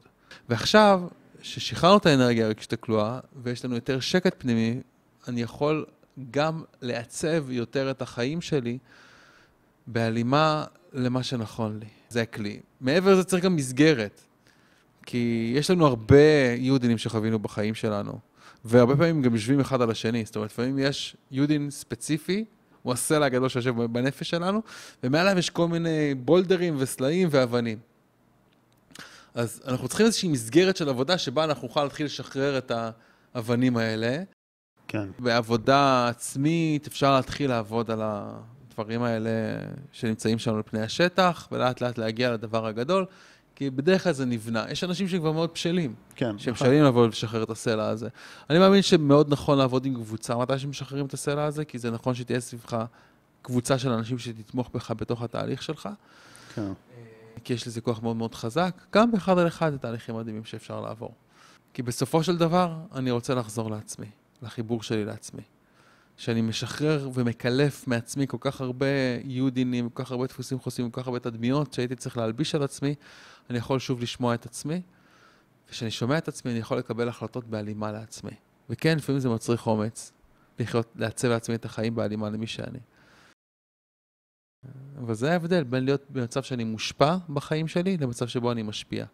ועכשיו, ששחררנו את האנרגיה הרגשית הכלואה, ויש לנו יותר שקט פנימי, אני יכול גם לעצב יותר את החיים שלי בהלימה למה שנכון לי. זה הכלי. מעבר לזה צריך גם מסגרת. כי יש לנו הרבה יודינים שחווינו בחיים שלנו, והרבה פעמים גם יושבים אחד על השני. זאת אומרת, לפעמים יש יודין ספציפי, הוא הסלע הגדול שיושב בנפש שלנו, ומעליו יש כל מיני בולדרים וסלעים ואבנים. אז אנחנו צריכים איזושהי מסגרת של עבודה שבה אנחנו נוכל להתחיל לשחרר את האבנים האלה. כן. בעבודה עצמית אפשר להתחיל לעבוד על הדברים האלה שנמצאים שם על פני השטח, ולאט לאט להגיע לדבר הגדול, כי בדרך כלל זה נבנה. יש אנשים שכבר מאוד בשלים, כן. שהם נכון. בשלים לבוא ולשחרר את הסלע הזה. אני מאמין שמאוד נכון לעבוד עם קבוצה מתי שמשחררים את הסלע הזה, כי זה נכון שתהיה סביבך קבוצה של אנשים שתתמוך בך בתוך התהליך שלך, כן. כי יש לזה כוח מאוד מאוד חזק. גם באחד על אחד זה מדהימים שאפשר לעבור. כי בסופו של דבר, אני רוצה לחזור לעצמי, לחיבור שלי לעצמי. שאני משחרר ומקלף מעצמי כל כך הרבה יודינים, כל כך הרבה דפוסים חוסים, כל כך הרבה תדמיות שהייתי צריך להלביש על עצמי, אני יכול שוב לשמוע את עצמי, וכשאני שומע את עצמי אני יכול לקבל החלטות בהלימה לעצמי. וכן, לפעמים זה מצריך אומץ, לחיות, לעצב לעצמי את החיים בהלימה למי שאני. אבל זה ההבדל בין להיות במצב שאני מושפע בחיים שלי למצב שבו אני משפיע.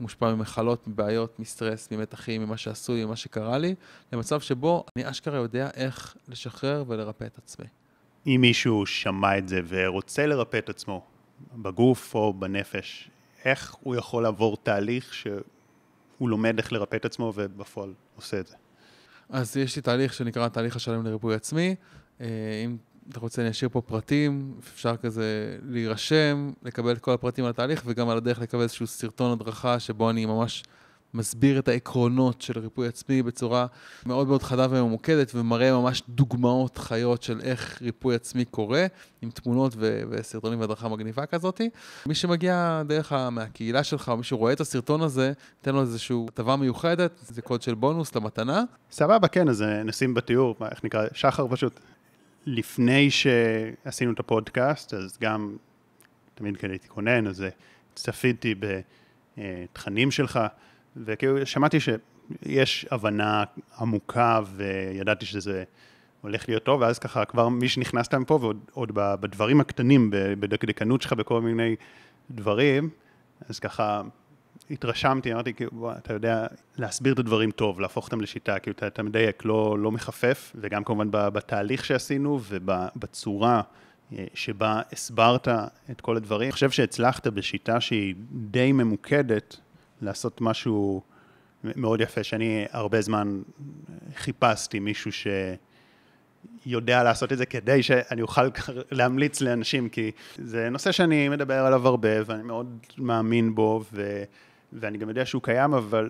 מושפע ממחלות, מבעיות, מסטרס, ממתחים, ממה שעשו לי, ממה שקרה לי, למצב שבו אני אשכרה יודע איך לשחרר ולרפא את עצמי. אם מישהו שמע את זה ורוצה לרפא את עצמו, בגוף או בנפש, איך הוא יכול לעבור תהליך שהוא לומד איך לרפא את עצמו ובפועל עושה את זה? אז יש לי תהליך שנקרא תהליך השלם לריפוי עצמי. אה, אם אתה רוצה, אני אשאיר פה פרטים, אפשר כזה להירשם, לקבל את כל הפרטים על התהליך, וגם על הדרך לקבל איזשהו סרטון הדרכה שבו אני ממש מסביר את העקרונות של ריפוי עצמי בצורה מאוד מאוד חדה וממוקדת, ומראה ממש דוגמאות חיות של איך ריפוי עצמי קורה, עם תמונות ו- וסרטונים והדרכה מגניבה כזאת. מי שמגיע דרך ה- מהקהילה שלך, או מי שרואה את הסרטון הזה, תן לו איזושהי הטבה מיוחדת, זה קוד של בונוס למתנה. סבבה, כן, אז אה, נשים בתיאור, מה, איך נקרא, שחר פשוט. לפני שעשינו את הפודקאסט, אז גם, תמיד כאלה הייתי כונן, אז אה, צפיתי בתכנים שלך, וכאילו שמעתי שיש הבנה עמוקה, וידעתי שזה הולך להיות טוב, ואז ככה כבר מי שנכנסת מפה, ועוד בדברים הקטנים, בדקדקנות שלך, בכל מיני דברים, אז ככה התרשמתי, אמרתי, כאילו, אתה יודע להסביר את הדברים טוב, להפוך אותם לשיטה, כאילו, אתה, אתה מדייק, לא, לא מחפף, וגם כמובן בתהליך שעשינו ובצורה אה, שבה הסברת את כל הדברים. אני חושב שהצלחת בשיטה שהיא די ממוקדת לעשות משהו מאוד יפה, שאני הרבה זמן חיפשתי מישהו ש... יודע לעשות את זה כדי שאני אוכל להמליץ לאנשים, כי זה נושא שאני מדבר עליו הרבה ואני מאוד מאמין בו, ו, ואני גם יודע שהוא קיים, אבל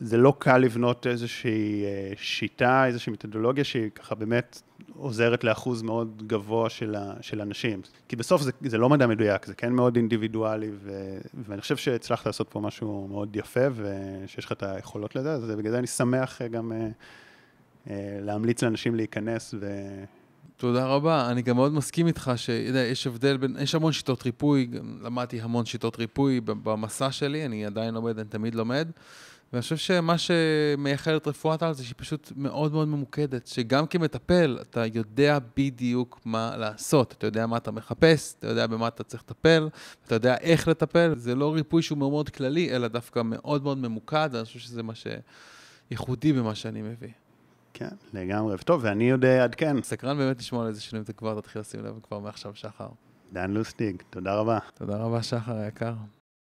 זה לא קל לבנות איזושהי אה, שיטה, איזושהי מתודולוגיה שהיא ככה באמת עוזרת לאחוז מאוד גבוה של, ה, של אנשים. כי בסוף זה, זה לא מדע מדויק, זה כן מאוד אינדיבידואלי, ו, ואני חושב שהצלחת לעשות פה משהו מאוד יפה, ושיש לך את היכולות לזה, אז בגלל זה אני שמח גם אה, אה, להמליץ לאנשים להיכנס ו... תודה רבה. אני גם מאוד מסכים איתך שיש הבדל בין, יש המון שיטות ריפוי, למדתי המון שיטות ריפוי במסע שלי, אני עדיין לומד, אני תמיד לומד. ואני חושב שמה שמייחד את רפואת על זה שהיא פשוט מאוד מאוד ממוקדת, שגם כמטפל אתה יודע בדיוק מה לעשות, אתה יודע מה אתה מחפש, אתה יודע במה אתה צריך לטפל, אתה יודע איך לטפל, זה לא ריפוי שהוא מאוד מאוד כללי, אלא דווקא מאוד מאוד ממוקד, ואני חושב שזה מה שייחודי במה שאני מביא. כן, לגמרי. טוב, ואני עוד אעדכן. סקרן באמת לשמוע על איזה שינויים אתה כבר תתחיל לשים לב כבר מעכשיו, שחר. דן לוסטיג, תודה רבה. תודה רבה, שחר היקר.